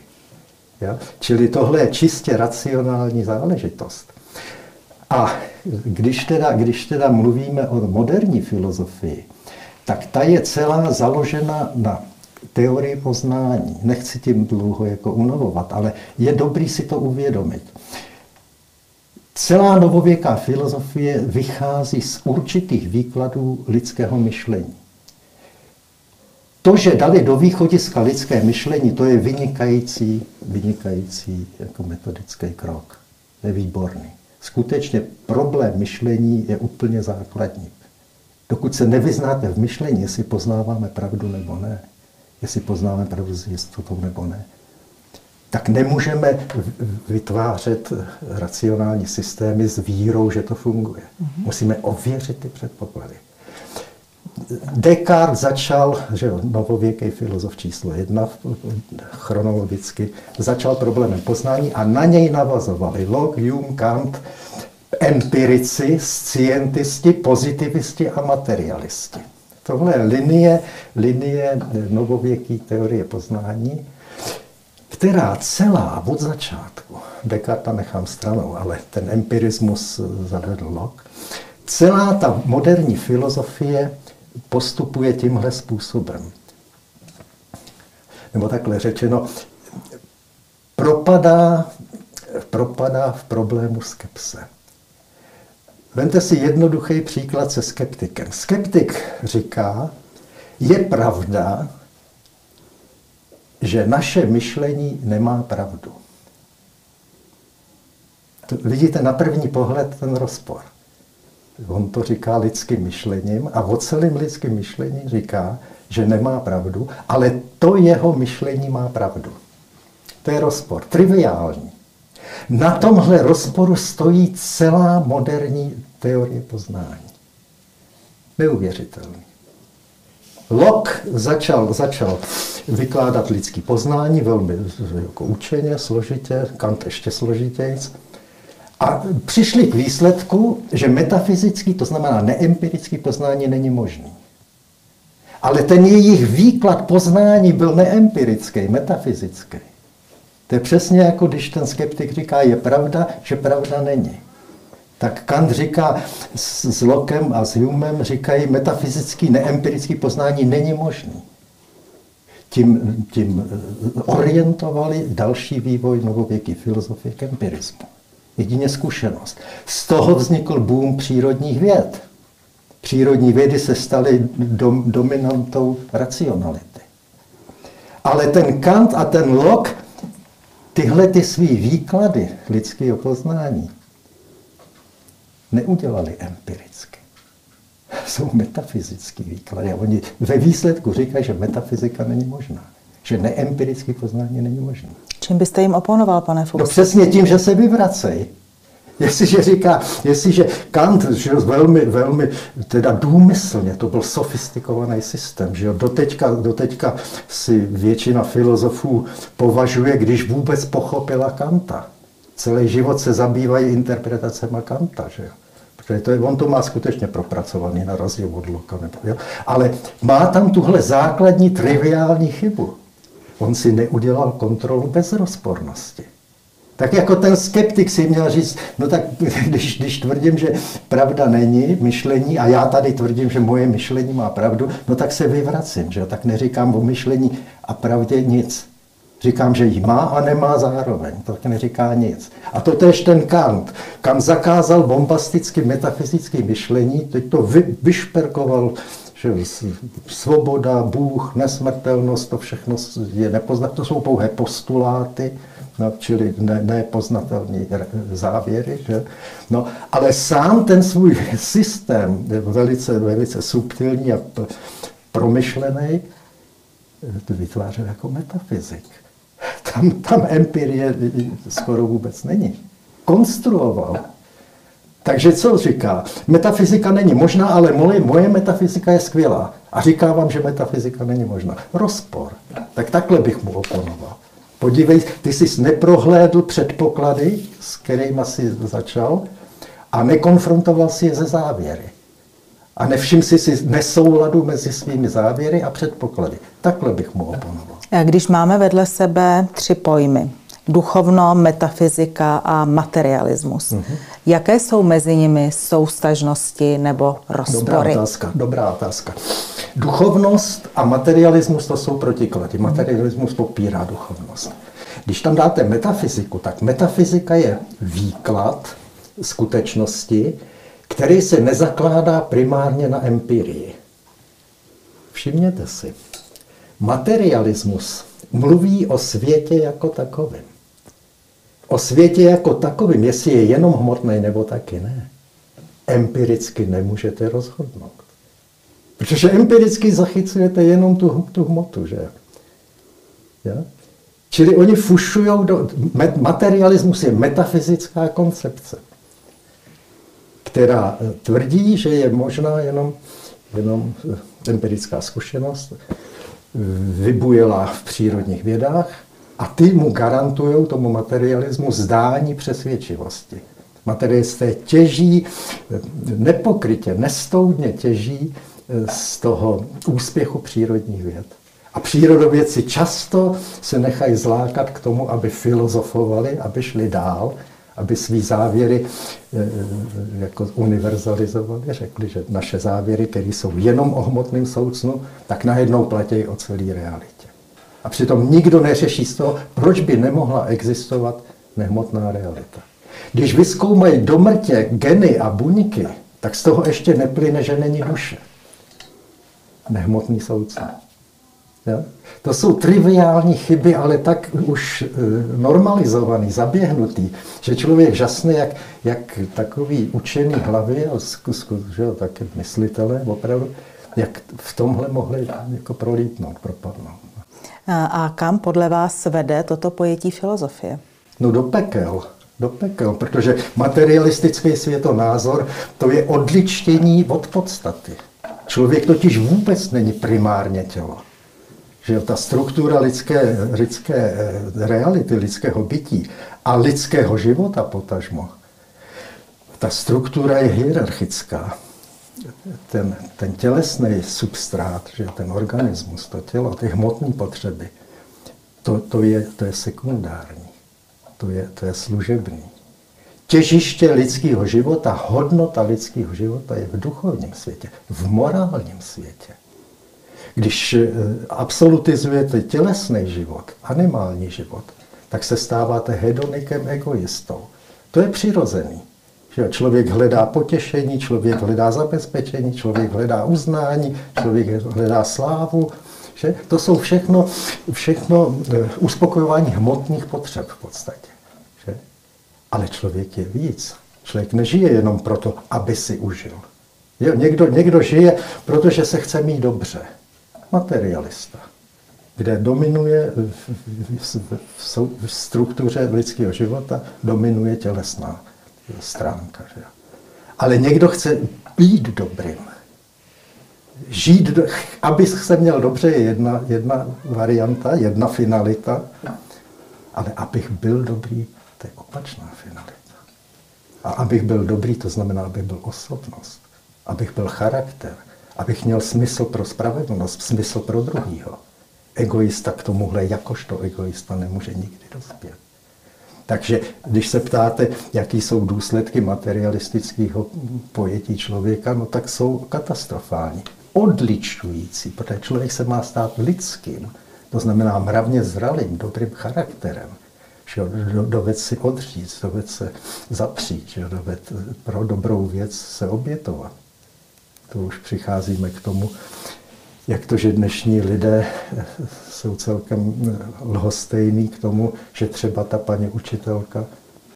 Ja? Čili tohle je čistě racionální záležitost. A když teda, když teda mluvíme o moderní filozofii, tak ta je celá založena na teorii poznání. Nechci tím dlouho jako unavovat, ale je dobrý si to uvědomit. Celá novověká filozofie vychází z určitých výkladů lidského myšlení. To, že dali do východiska lidské myšlení, to je vynikající, vynikající jako metodický krok. Je výborný. Skutečně problém myšlení je úplně základní. Dokud se nevyznáte v myšlení, jestli poznáváme pravdu nebo ne, jestli poznáme pravdu s jistotou nebo ne, tak nemůžeme vytvářet racionální systémy s vírou, že to funguje. Mm-hmm. Musíme ověřit ty předpoklady. Descartes začal, že jo, novověký filozof číslo jedna, chronologicky, začal problémem poznání a na něj navazovali Locke, Hume, Kant, empirici, scientisti, pozitivisti a materialisti. Tohle je linie, linie novověké teorie poznání, která celá od začátku, Descartes nechám stranou, ale ten empirismus zavedl Locke, celá ta moderní filozofie postupuje tímhle způsobem. Nebo takhle řečeno, propadá, propadá v problému skepse. Vemte si jednoduchý příklad se skeptikem. Skeptik říká, je pravda, že naše myšlení nemá pravdu. Vidíte na první pohled ten rozpor. On to říká lidským myšlením a o celém lidském myšlení říká, že nemá pravdu, ale to jeho myšlení má pravdu. To je rozpor, triviální. Na tomhle rozporu stojí celá moderní teorie poznání. Neuvěřitelný. Locke začal, začal vykládat lidský poznání velmi jako učeně, složitě, Kant ještě složitěji. A přišli k výsledku, že metafyzický, to znamená neempirický poznání, není možný. Ale ten jejich výklad poznání byl neempirický, metafyzický. To je přesně jako když ten skeptik říká, je pravda, že pravda není. Tak Kant říká s Lokem a s Humem, říkají, metafyzický, neempirický poznání není možný. Tím, tím eh, orientovali další vývoj novověké filozofie k empirismu. Jedině zkušenost. Z toho vznikl boom přírodních věd. Přírodní vědy se staly dom, dominantou racionality. Ale ten Kant a ten Locke tyhle ty svý výklady lidského poznání neudělali empiricky. Jsou metafyzický výklady. A oni ve výsledku říkají, že metafyzika není možná. Že neempirický poznání není možné. Čím byste jim oponoval, pane Fuchs? No přesně tím, že se vyvracejí. Jestliže říká, jestliže Kant, že velmi, velmi teda důmyslně, to byl sofistikovaný systém, že jo, doteďka, doteďka si většina filozofů považuje, když vůbec pochopila Kanta. Celý život se zabývají interpretacemi Kanta, že jo. Protože to je, on to má skutečně propracovaný na rozdíl od Loka. Nebo, jo? Ale má tam tuhle základní triviální chybu. On si neudělal kontrolu bezrozpornosti. Tak jako ten skeptik si měl říct, no tak když, když tvrdím, že pravda není myšlení a já tady tvrdím, že moje myšlení má pravdu, no tak se vyvracím, že tak neříkám o myšlení a pravdě nic. Říkám, že ji má a nemá zároveň, tak neříká nic. A to tež ten Kant. Kant zakázal bombasticky metafyzické myšlení, teď to vy, vyšperkoval že svoboda, Bůh, nesmrtelnost, to všechno je nepoznat, to jsou pouhé postuláty, no, čili ne, nepoznatelné závěry. Že? No, ale sám ten svůj systém je velice, velice subtilní a promyšlený, to vytvářel jako metafyzik. Tam, tam empirie skoro vůbec není. Konstruoval. Takže co říká? Metafyzika není možná, ale moje, moje metafyzika je skvělá. A říká vám, že metafyzika není možná. Rozpor. Tak takhle bych mu oponoval. Podívej, ty jsi neprohlédl předpoklady, s kterými jsi začal, a nekonfrontoval si je ze závěry. A nevšim si si nesouladu mezi svými závěry a předpoklady. Takhle bych mu oponoval. Když máme vedle sebe tři pojmy, duchovno, metafyzika a materialismus. Mm-hmm. Jaké jsou mezi nimi soustažnosti nebo rozpory? Dobrá otázka, dobrá otázka. Duchovnost a materialismus to jsou protiklady. Materialismus popírá duchovnost. Když tam dáte metafyziku, tak metafyzika je výklad skutečnosti, který se nezakládá primárně na empirii. Všimněte si, materialismus mluví o světě jako takovém. O světě jako takovém, jestli je jenom hmotný nebo taky ne. Empiricky nemůžete rozhodnout. Protože empiricky zachycujete jenom tu, tu hmotu, že? Ja? Čili oni fušují do... Materialismus je metafyzická koncepce, která tvrdí, že je možná jenom, jenom empirická zkušenost, vybujelá v přírodních vědách a ty mu garantují tomu materialismu zdání přesvědčivosti. Materialisté těží eh, nepokrytě, nestoudně těží z toho úspěchu přírodních věd. A přírodovědci často se nechají zlákat k tomu, aby filozofovali, aby šli dál, aby svý závěry eh, eh, jako univerzalizovali, řekli, že naše závěry, které jsou jenom o hmotném soucnu, tak najednou platí o celé realitě. A přitom nikdo neřeší z toho, proč by nemohla existovat nehmotná realita. Když vyskoumají do mrtě geny a buňky, tak z toho ještě neplyne, že není duše. Nehmotný soucn. Ja? To jsou triviální chyby, ale tak už e, normalizovaný, zaběhnutý, že člověk žasne, jak, jak takový učený hlavy a že, taky myslitelé opravdu, jak v tomhle mohli jako prolítnout, propadnout. A kam podle vás vede toto pojetí filozofie? No do pekel. Do pekel, protože materialistický světonázor to je odličtění od podstaty. Člověk totiž vůbec není primárně tělo. Že ta struktura lidské, lidské eh, reality, lidského bytí a lidského života potažmo, ta struktura je hierarchická. Ten, ten tělesný substrát, že ten organismus, to tělo, ty hmotné potřeby, to, to, je, to je sekundární, to je, to je služební. Těžiště lidského života, hodnota lidského života je v duchovním světě, v morálním světě. Když eh, absolutizujete tělesný život, animální život, tak se stáváte hedonikem, egoistou. To je přirozený. Že člověk hledá potěšení, člověk hledá zabezpečení, člověk hledá uznání, člověk hledá slávu. Že? To jsou všechno, všechno eh, uspokojování hmotných potřeb v podstatě. Že? Ale člověk je víc. Člověk nežije jenom proto, aby si užil. Jo, někdo, někdo žije, protože se chce mít dobře. Materialista kde dominuje v, v, v, v struktuře lidského života dominuje tělesná stránka. Že? Ale někdo chce být dobrým. Žít, aby se měl dobře, je jedna, jedna varianta, jedna finalita, ale abych byl dobrý, to je opačná finalita. A abych byl dobrý, to znamená, abych byl osobnost, abych byl charakter, abych měl smysl pro spravedlnost, smysl pro druhýho. Egoista k tomuhle jakožto egoista nemůže nikdy dospět. Takže když se ptáte, jaký jsou důsledky materialistického pojetí člověka, no tak jsou katastrofální, odličující, protože člověk se má stát lidským, to znamená mravně zralým, dobrým charakterem. Že doved si odříct, doved se zapřít, že doved pro dobrou věc se obětovat. To už přicházíme k tomu, jak to, že dnešní lidé jsou celkem lhostejní k tomu, že třeba ta paní učitelka...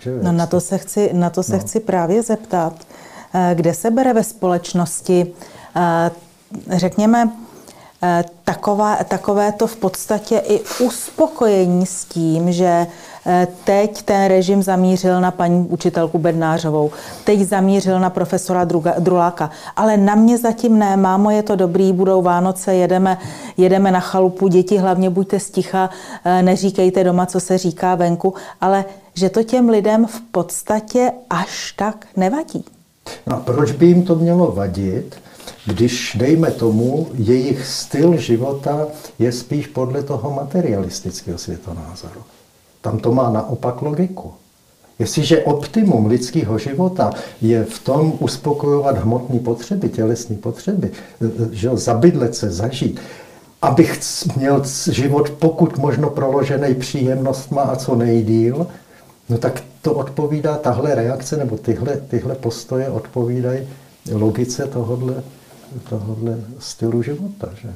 Že no na to se chci, na to se no. chci právě zeptat. Eh, kde se bere ve společnosti, eh, řekněme, eh, takové, takové to v podstatě i uspokojení s tím, že Eh, teď ten režim zamířil na paní učitelku Bednářovou, teď zamířil na profesora Druláka, ale na mě zatím ne, mámo, je to dobrý, budou Vánoce, jedeme, jedeme na chalupu, děti hlavně buďte sticha, eh, neříkejte doma, co se říká venku, ale že to těm lidem v podstatě až tak nevadí. No a proč by jim to mělo vadit, když, dejme tomu, jejich styl života je spíš podle toho materialistického světonázoru? Tam to má naopak logiku. Jestliže optimum lidského života je v tom uspokojovat hmotné potřeby, tělesné potřeby, že zabydlet se, zažít, abych měl život pokud možno proložený příjemnostma a co nejdíl, no tak to odpovídá, tahle reakce nebo tyhle, tyhle postoje odpovídají logice tohohle, tohohle stylu života. Že?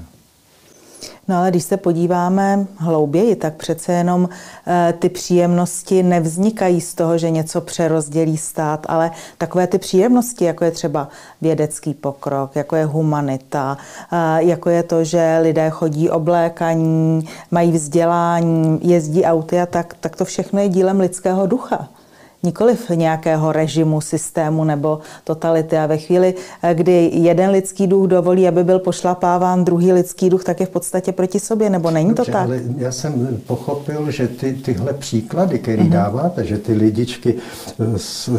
No ale když se podíváme hlouběji, tak přece jenom eh, ty příjemnosti nevznikají z toho, že něco přerozdělí stát, ale takové ty příjemnosti, jako je třeba vědecký pokrok, jako je humanita, eh, jako je to, že lidé chodí oblékaní, mají vzdělání, jezdí auty a tak, tak to všechno je dílem lidského ducha nikoliv nějakého režimu, systému nebo totality. A ve chvíli, kdy jeden lidský duch dovolí, aby byl pošlapáván druhý lidský duch, tak je v podstatě proti sobě, nebo není Dobře, to tak? Ale já jsem pochopil, že ty, tyhle příklady, které mm-hmm. dáváte, že ty lidičky eh,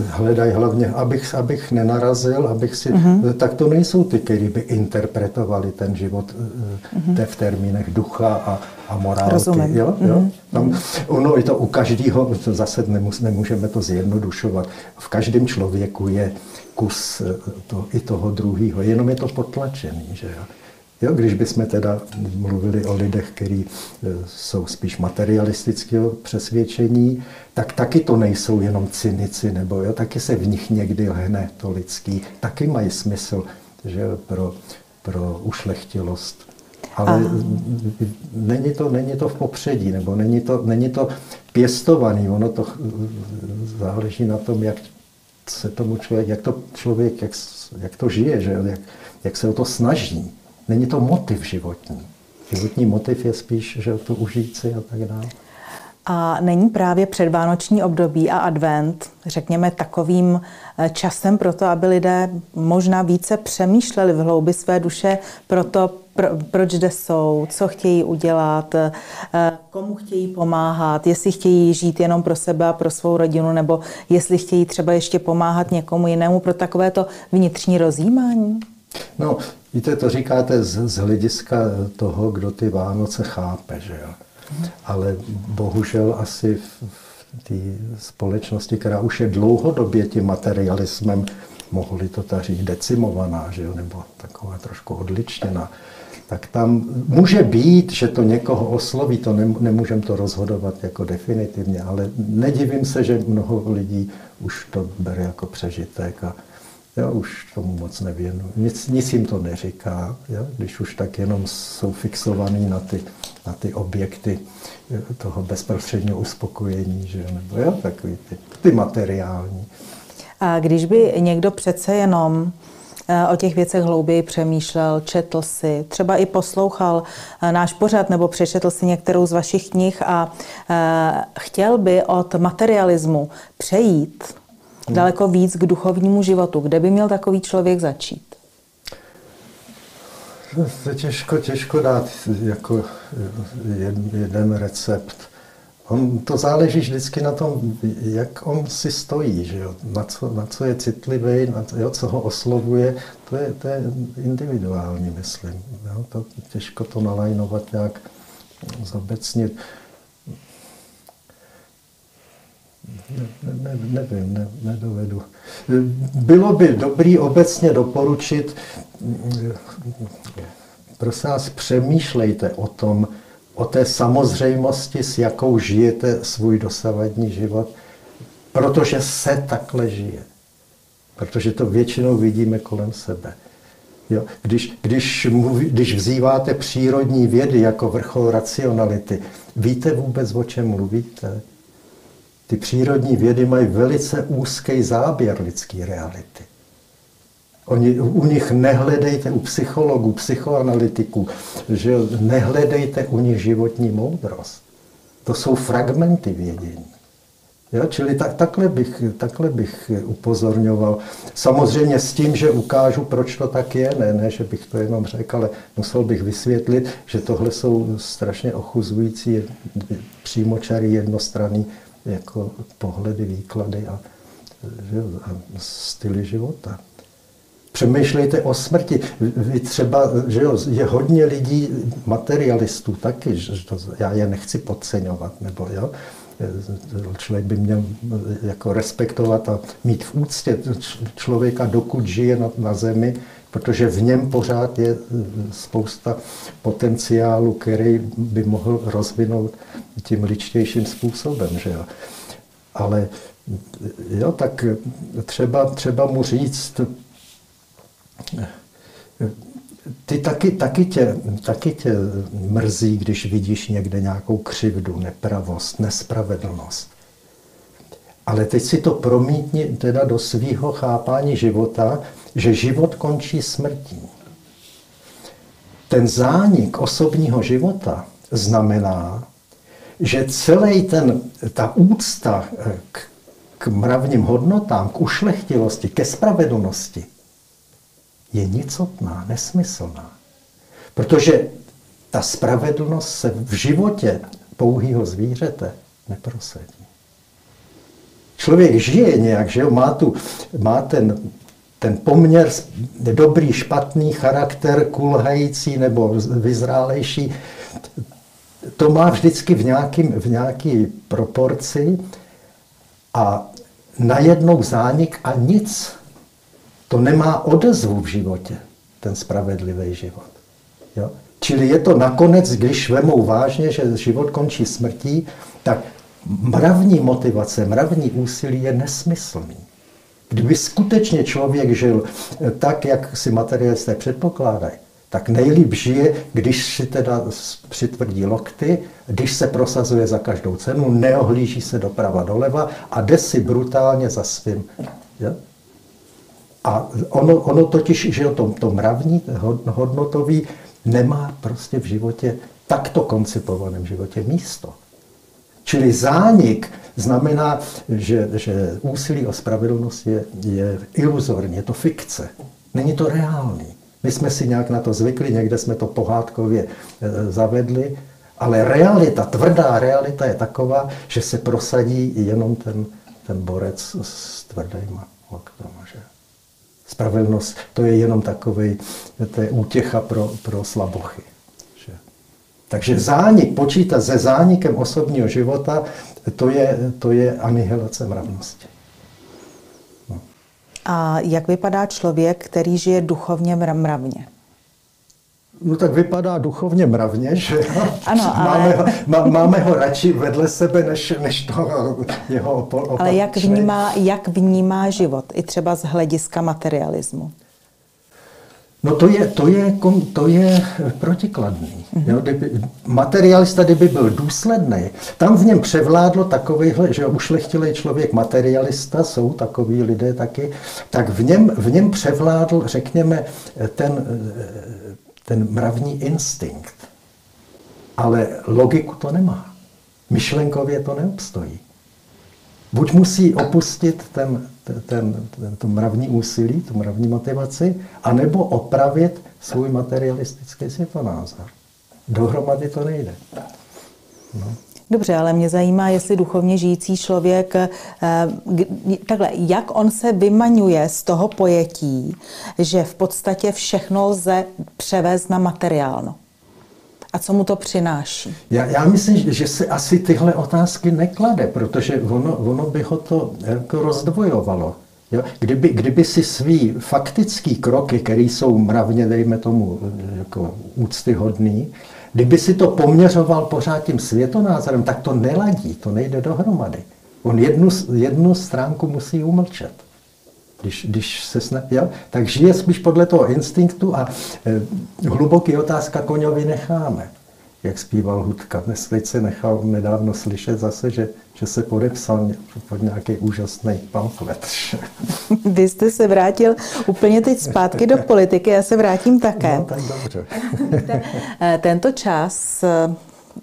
hledají hlavně, abych, abych nenarazil, abych si, mm-hmm. tak to nejsou ty, které by interpretovali ten život mm-hmm. v termínech ducha a, a morálky. Rozumím. Jo? Jo? Mm-hmm. Tam, ono je to u každého, zase nemůžeme to zjednodušovat. V každém člověku je kus eh, to, i toho druhého, jenom je to potlačený. Že jo? Jo, když bychom teda mluvili o lidech, kteří eh, jsou spíš materialistického přesvědčení, tak taky to nejsou jenom cynici, nebo jo, taky se v nich někdy lehne to lidský, taky mají smysl že pro, pro ušlechtilost ale není to, není to v popředí, nebo není to, není to pěstovaný, ono to záleží na tom, jak se tomu člověk, jak to člověk, jak, jak to žije, že? Jak, jak se o to snaží. Není to motiv životní. Životní motiv je spíš, že to užít si a tak dále. A není právě předvánoční období a advent, řekněme, takovým eh, časem pro to, aby lidé možná více přemýšleli v hloubi své duše pro to, pro, proč zde jsou, co chtějí udělat, eh, komu chtějí pomáhat, jestli chtějí žít jenom pro sebe a pro svou rodinu, nebo jestli chtějí třeba ještě pomáhat někomu jinému pro takovéto vnitřní rozjímání? No, víte, to říkáte z, z hlediska toho, kdo ty Vánoce chápe, že jo? Ale bohužel asi v té společnosti, která už je dlouhodobě tím materialismem, mohli to tak říct, decimovaná, že jo, nebo taková trošku odličněná, tak tam může být, že to někoho osloví, to nemůžeme to rozhodovat jako definitivně, ale nedivím se, že mnoho lidí už to bere jako přežitek a jo, už tomu moc nevěnu. Nic, nic jim to neříká, jo, když už tak jenom jsou fixovaný na ty na ty objekty eh, toho bezprostředního uspokojení, že, nebo jo, takový ty, ty materiální. A když by někdo přece jenom eh, o těch věcech hlouběji přemýšlel, četl si, třeba i poslouchal eh, náš pořad nebo přečetl si některou z vašich knih a chtěl by od materialismu přejít hmm. daleko víc k duchovnímu životu, kde by měl takový člověk začít? To těžko, těžko dát jako jeden recept. On, to záleží vždycky na tom, jak on si stojí, že jo? Na, co, na co je citlivý, na to, jo, co ho oslovuje. To je, to je individuální, myslím. Jo? To, těžko to nalajnovat nějak zobecnit. Ne, ne, nevím, ne, nedovedu. Bylo by dobrý obecně doporučit, prosím vás, přemýšlejte o tom, o té samozřejmosti, s jakou žijete svůj dosavadní život, protože se takhle žije. Protože to většinou vidíme kolem sebe. Jo? Když, když, mluví, když vzýváte přírodní vědy jako vrchol racionality, víte vůbec, o čem mluvíte? Ty přírodní vědy mají velice úzký záběr lidské reality. Oni, u nich nehledejte, u psychologů, psychoanalytiků, že nehledejte u nich životní moudrost. To jsou fragmenty vědění. Jo, čili tak, takhle, bych, takhle bych upozorňoval. Samozřejmě s tím, že ukážu, proč to tak je, ne, ne, že bych to jenom řekl, ale musel bych vysvětlit, že tohle jsou strašně ochuzující, přímočarý, jednostranný jako pohledy, výklady a, že, a styly života. Přemýšlejte o smrti. Vy třeba, že jo, je hodně lidí, materialistů taky, že to, já je nechci podceňovat, nebo jo, člověk by měl jako respektovat a mít v úctě člověka, dokud žije na, na zemi, protože v něm pořád je spousta potenciálu, který by mohl rozvinout tím ličtějším způsobem. Že jo. Ale jo, tak třeba, třeba mu říct, ty taky, taky, tě, taky tě mrzí, když vidíš někde nějakou křivdu, nepravost, nespravedlnost. Ale teď si to promítni teda do svého chápání života, že život končí smrtí. Ten zánik osobního života znamená, že celý ten, ta úcta k, k mravním hodnotám, k ušlechtilosti, ke spravedlnosti, je nicotná, nesmyslná. Protože ta spravedlnost se v životě pouhého zvířete neprosadí. Člověk žije nějak, že jo? Má, tu, má ten, ten poměr dobrý, špatný charakter, kulhající nebo vyzrálejší. To má vždycky v, nějakým, v nějaký proporci a najednou zánik a nic to nemá odezvu v životě, ten spravedlivý život. Jo? Čili je to nakonec, když vemou vážně, že život končí smrtí, tak mravní motivace, mravní úsilí je nesmyslný. Kdyby skutečně člověk žil tak, jak si materialisté předpokládají, tak nejlíp žije, když si teda přitvrdí lokty, když se prosazuje za každou cenu, neohlíží se doprava doleva a jde si brutálně za svým. Jo? A ono, ono totiž, že to, to mravní, hodnotový, nemá prostě v životě, takto koncipovaném životě místo. Čili zánik znamená, že, že úsilí o spravedlnost je, je iluzorní, je to fikce. Není to reálný. My jsme si nějak na to zvykli, někde jsme to pohádkově e, zavedli, ale realita, tvrdá realita je taková, že se prosadí jenom ten, ten borec s tvrdýma loktama. Že? Spravedlnost to je jenom takový, to je útěcha pro, pro slabochy. Že? Takže zánik, počítat se zánikem osobního života, to je, to je anihilace mravnosti. No. A jak vypadá člověk, který žije duchovně mravně? No tak vypadá duchovně mravně, že ano, ale... máme, ho, má, máme ho radši vedle sebe, než, než to jeho opol, Ale jak vnímá, jak vnímá život, i třeba z hlediska materialismu? No to je, to je, to je protikladný. Mm-hmm. Jo, kdyby, materialista, kdyby byl důsledný, tam v něm převládlo takovýhle, že ušlechtilý člověk materialista, jsou takový lidé taky, tak v něm, v něm převládl, řekněme, ten ten mravní instinkt. Ale logiku to nemá. Myšlenkově to neobstojí. Buď musí opustit ten, ten, ten, to mravní úsilí, tu mravní motivaci, anebo opravit svůj materialistický světonázor. Dohromady to nejde. No. Dobře, ale mě zajímá, jestli duchovně žijící člověk, eh, takhle, jak on se vymaňuje z toho pojetí, že v podstatě všechno lze převést na materiálno. A co mu to přináší? Já, já myslím, že se asi tyhle otázky neklade, protože ono, ono by ho to jako rozdvojovalo. Jo? Kdyby, kdyby si svý faktický kroky, které jsou mravně, dejme tomu, jako úctyhodný, Kdyby si to poměřoval pořád tím světonázorem, tak to neladí, to nejde dohromady. On jednu, jednu stránku musí umlčet. Když, když se sna... jo? Tak žije spíš podle toho instinktu a e, hluboký otázka koňovi necháme jak zpíval Hudka. Dnes teď se nechal nedávno slyšet zase, že, že se podepsal pod nějaký úžasný pamflet. Vy jste se vrátil úplně teď zpátky do politiky, já se vrátím také. No, tak dobře. Eh, tento čas eh,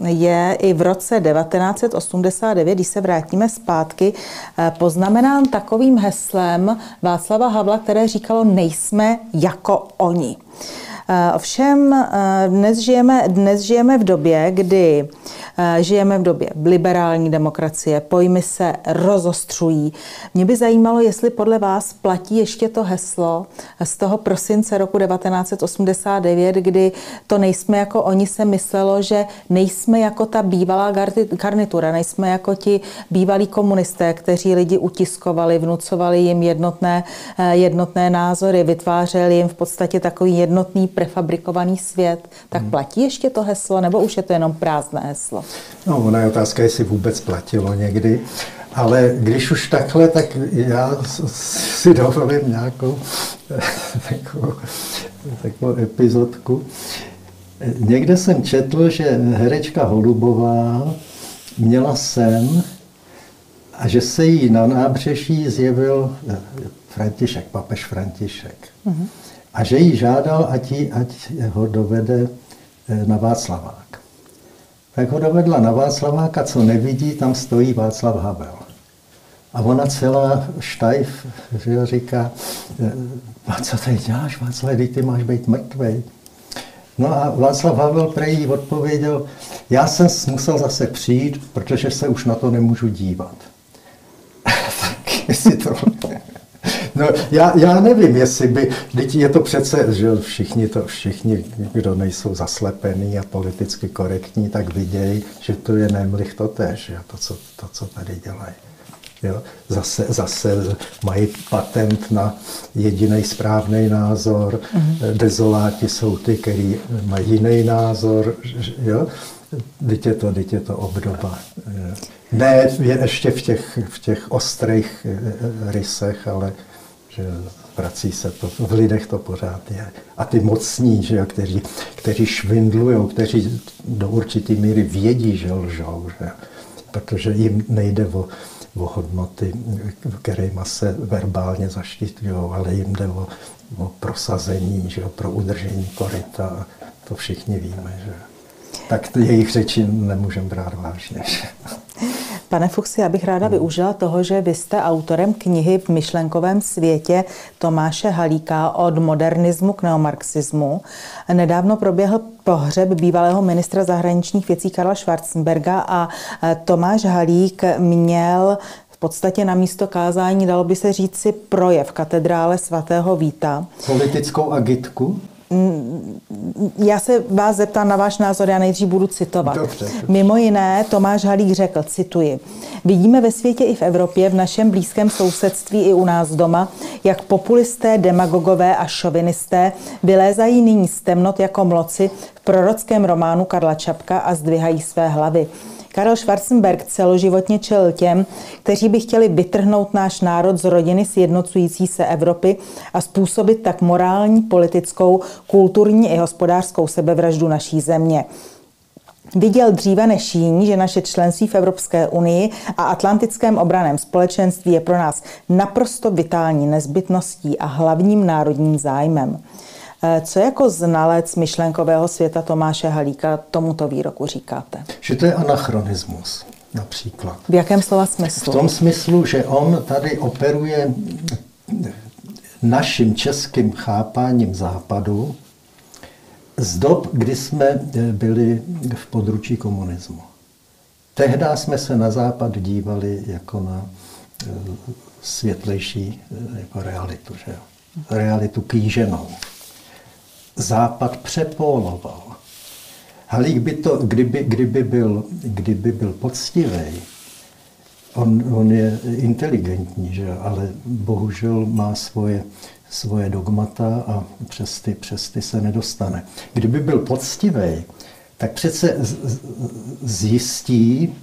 je i v roce 1989, když se vrátíme zpátky, eh, poznamenán takovým heslem Václava Havla, které říkalo nejsme jako oni. Eh, ovšem eh, dnes žijeme, dnes žijeme v době, kdy eh, žijeme v době liberální demokracie, pojmy se rozostřují. Mě by zajímalo, jestli podle vás platí ještě to heslo z toho prosince roku 1989, kdy to nejsme jako oni se myslelo, že nejsme jako ta bývalá garnitura, nejsme jako ti bývalí komunisté, kteří lidi utiskovali, vnucovali jim jednotné, jednotné názory, vytvářeli jim v podstatě takový jednotný prefabrikovaný svět, tak hmm. platí ještě to heslo, nebo už je to jenom prázdné heslo? No, ona je otázka, jestli vůbec platilo někdy. Ale když už takhle, tak já si dovolím nějakou takovou, takovou epizodku. Někde jsem četl, že herečka Holubová měla sen a že se jí na nábřeží zjevil František, papež František. Mm-hmm a že jí žádal, ať, jí, ať ho dovede eh, na Václavák. Tak ho dovedla na Václaváka, co nevidí, tam stojí Václav Havel. A ona celá štajf že říká, eh, co tady děláš, Václav, ty máš být mrtvej. No a Václav Havel prej odpověděl, já jsem musel zase přijít, protože se už na to nemůžu dívat. tak jestli to No, já, já nevím, jestli by, teď je to přece, že všichni, to, všichni, kdo nejsou zaslepení a politicky korektní, tak vidějí, že to je nemlich to tež, to, co, to, co tady dělají. Jo? Zase, zase mají patent na jediný správný názor, mm-hmm. dezoláti jsou ty, kteří mají jiný názor. Jo? Teď je to, teď je to obdoba. Ne ještě v těch, v těch ostrých eh, rysech, ale že vrací se to, v lidech to pořád je. A ty mocní, že jo, kteří, kteří švindlují, kteří do určité míry vědí, že lžou, že? protože jim nejde o, o hodnoty, kterými se verbálně zaštiťují, ale jim jde o, o prosazení, že jo, pro udržení koryta. to všichni víme, že tak jejich řeči nemůžeme brát vážně. Pane Fuchsi, já bych ráda využila toho, že vy jste autorem knihy v myšlenkovém světě Tomáše Halíka od modernismu k neomarxismu. Nedávno proběhl pohřeb bývalého ministra zahraničních věcí Karla Schwarzenberga a Tomáš Halík měl v podstatě na místo kázání, dalo by se říci, projev katedrále svatého Víta. Politickou agitku? Já se vás zeptám na váš názor, já nejdřív budu citovat. Dobře, dobře. Mimo jiné Tomáš Halík řekl, cituji, vidíme ve světě i v Evropě, v našem blízkém sousedství i u nás doma, jak populisté, demagogové a šovinisté vylézají nyní z temnot jako mloci v prorockém románu Karla Čapka a zdvihají své hlavy. Karel Schwarzenberg celoživotně čel těm, kteří by chtěli vytrhnout náš národ z rodiny sjednocující se Evropy a způsobit tak morální, politickou, kulturní i hospodářskou sebevraždu naší země. Viděl dříve než jiní, že naše členství v Evropské unii a Atlantickém obraném společenství je pro nás naprosto vitální nezbytností a hlavním národním zájmem. Eh, co jako znalec myšlenkového světa Tomáše Halíka tomuto výroku říkáte? Že to je anachronismus například. V jakém slova smyslu? V tom smyslu, že on tady operuje naším českým chápáním západu z dob, kdy jsme eh, byli v područí komunismu. Tehdy jsme se na západ dívali jako na eh, světlejší jako realitu, že jo? realitu kýženou. Západ přepoloval. Halík by to, kdyby, kdyby, byl, kdyby byl poctivý, on, on je inteligentní, že? ale bohužel má svoje, svoje dogmata a přes ty, přes ty se nedostane. Kdyby byl poctivý, tak přece zjistí,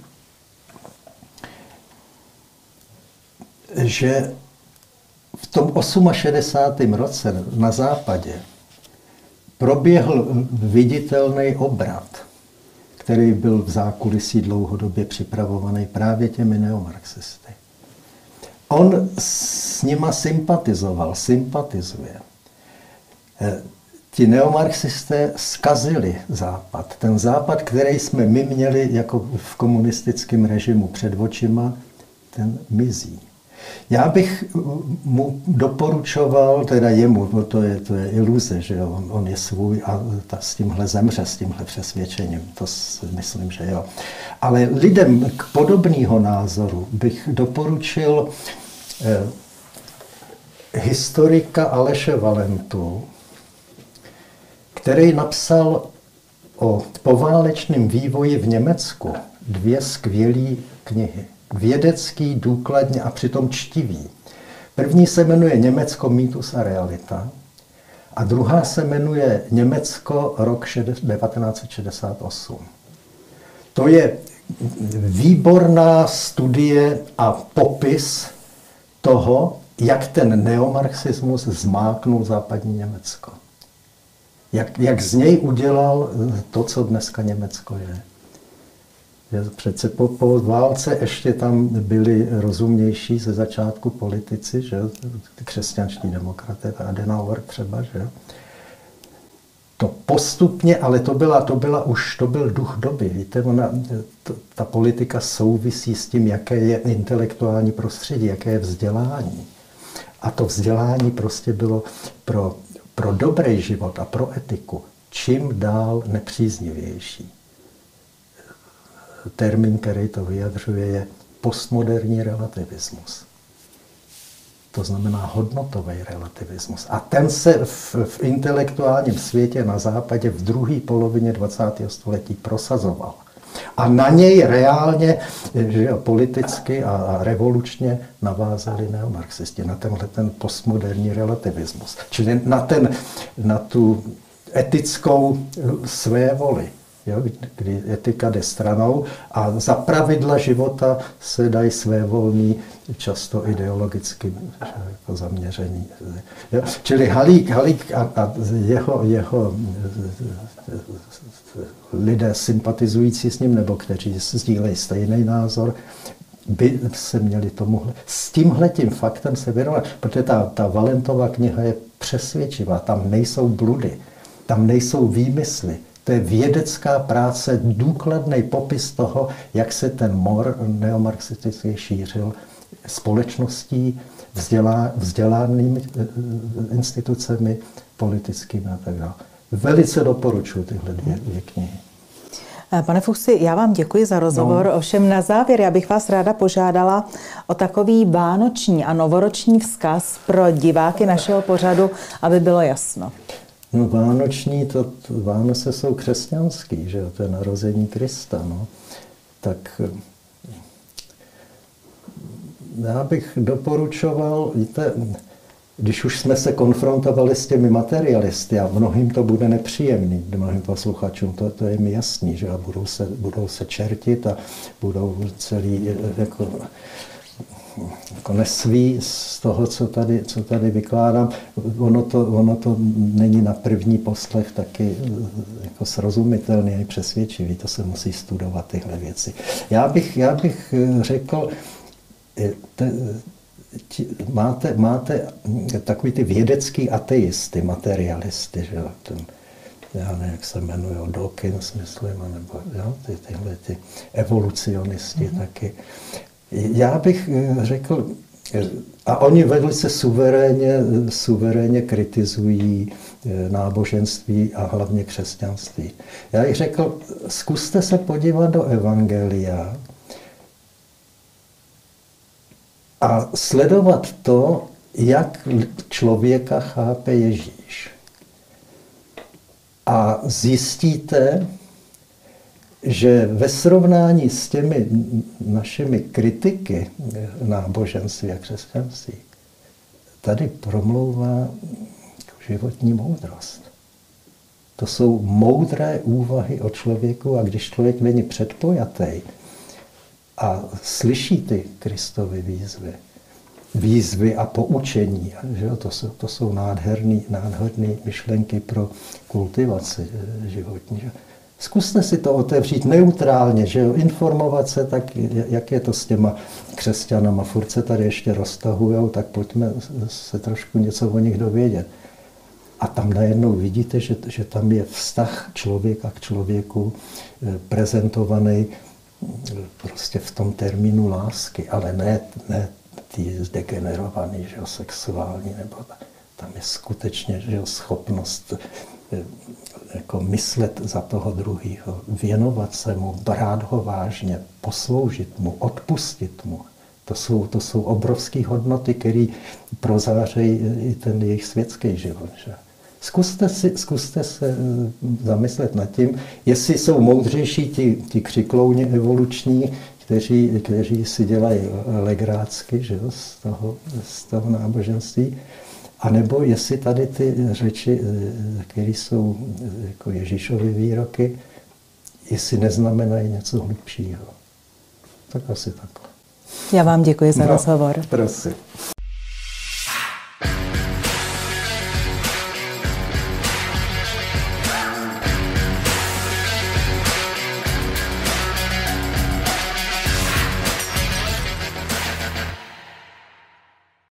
že v tom 68. roce na západě proběhl viditelný obrat, který byl v zákulisí dlouhodobě připravovaný právě těmi neomarxisty. On s nima sympatizoval, sympatizuje. Eh, ti neomarxisté skazili Západ. Ten Západ, který jsme my měli jako v komunistickém režimu před očima, ten mizí. Já bych mu doporučoval, teda jemu, to je, to je iluze, že on, on je svůj a ta, s tímhle zemře, s tímhle přesvědčením, to si myslím, že jo. Ale lidem k podobného názoru bych doporučil eh, historika Aleše Valentu, který napsal o poválečném vývoji v Německu dvě skvělé knihy vědecký, důkladně a přitom čtivý. První se jmenuje Německo, mýtus a realita a druhá se jmenuje Německo, rok 1968. To je výborná studie a popis toho, jak ten neomarxismus zmáknul západní Německo. Jak, jak z něj udělal to, co dneska Německo je. Přece po, po válce ještě tam byli rozumnější ze začátku politici, že křesťanští demokraté, Adenauer třeba, že to postupně, ale to byla, to byla už, to byl duch doby. Víte, ona, to, ta politika souvisí s tím, jaké je intelektuální prostředí, jaké je vzdělání. A to vzdělání prostě bylo pro, pro dobrý život a pro etiku čím dál nepříznivější termín, který to vyjadřuje, je postmoderní relativismus. To znamená hodnotový relativismus. A ten se v, v intelektuálním světě na západě v druhé polovině 20. století prosazoval. A na něj reálně že jo, politicky a, a revolučně navázali neomarxisti, na tenhle ten postmoderní relativismus. Čili na, ten, na tu etickou své voli jo, kdy etika jde stranou a za pravidla života se dají své volný, často ideologicky jako zaměření. Jo. Čili Halík, Halík a, a jeho, jeho lidé sympatizující s ním, nebo kteří sdílejí stejný názor, by se měli tomuhle, s tímhletím faktem se věnovat, protože ta, ta Valentová kniha je přesvědčivá, tam nejsou bludy Tam nejsou výmysly. To je vědecká práce, důkladný popis toho, jak se ten mor neomarxistický šířil společností, vzdělá, vzdělanými eh, institucemi, politickými a tak dále. Velice doporučuji tyhle dvě, dvě knihy. Eh, pane Fuchsi, já vám děkuji za rozhovor. No. Ovšem na závěr já bych vás ráda požádala o takový vánoční a novoroční vzkaz pro diváky našeho pořadu, aby bylo jasno. No vánoční, to, Vánoce jsou křesťanský, že to je narození Krista, no. Tak já bych doporučoval, víte, když už jsme se konfrontovali s těmi materialisty a mnohým to bude nepříjemný, mnohým posluchačům, to, to je mi jasný, že a budou se, budou se čertit a budou celý jako, jako nesví z toho, co tady, co tady vykládám. Ono to, ono to není na první poslech taky jako srozumitelný a přesvědčivý, to se musí studovat tyhle věci. Já bych, já bych řekl, te, máte, máte takový ty vědecký ateisty, materialisty, že jo, ten, já nevím, jak se jmenují, Dawkins, myslím, nebo jo, ty, tyhle ty evolucionisti mm-hmm. taky. Já bych eh, řekl, eh, a oni velice suverénně, suverénně kritizují eh, náboženství a hlavně křesťanství. Já bych řekl, zkuste se podívat do Evangelia a sledovat to, jak člověka chápe Ježíš. A zjistíte, že ve srovnání s těmi našimi kritiky náboženství a křesťanství, tady promlouvá životní moudrost. To jsou moudré úvahy o člověku a když člověk není předpojatý, a slyší ty Kristovy výzvy, výzvy a poučení. Že To jsou, to jsou nádherné nádherný myšlenky pro kultivaci eh, životní. Že? Zkuste si to otevřít neutrálně, že jo? informovat se, tak jak je to s těma křesťanama, furt se tady ještě roztahují, tak pojďme se trošku něco o nich dovědět. A tam najednou vidíte, že, že tam je vztah člověka k člověku eh, prezentovaný prostě v tom termínu lásky, ale ne, ne ty zdegenerovaný, že jo, sexuální, nebo tam je skutečně že jo, schopnost eh, jako myslet za toho druhého, věnovat se mu, brát ho vážně, posloužit mu, odpustit mu. To jsou, to jsou obrovské hodnoty, které prozářejí i ten jejich světský život. Že? Zkuste, si, zkuste se eh, zamyslet nad tím, jestli jsou moudřejší ti, ti křiklouni evoluční, kteří, kteří si dělají legrácky že z, toho, z toho náboženství, a nebo jestli tady ty řeči, eh, které jsou eh, jako Ježíšovy výroky, jestli neznamenají něco hlubšího. Tak asi takhle. Já vám děkuji za no, rozhovor. Prosím.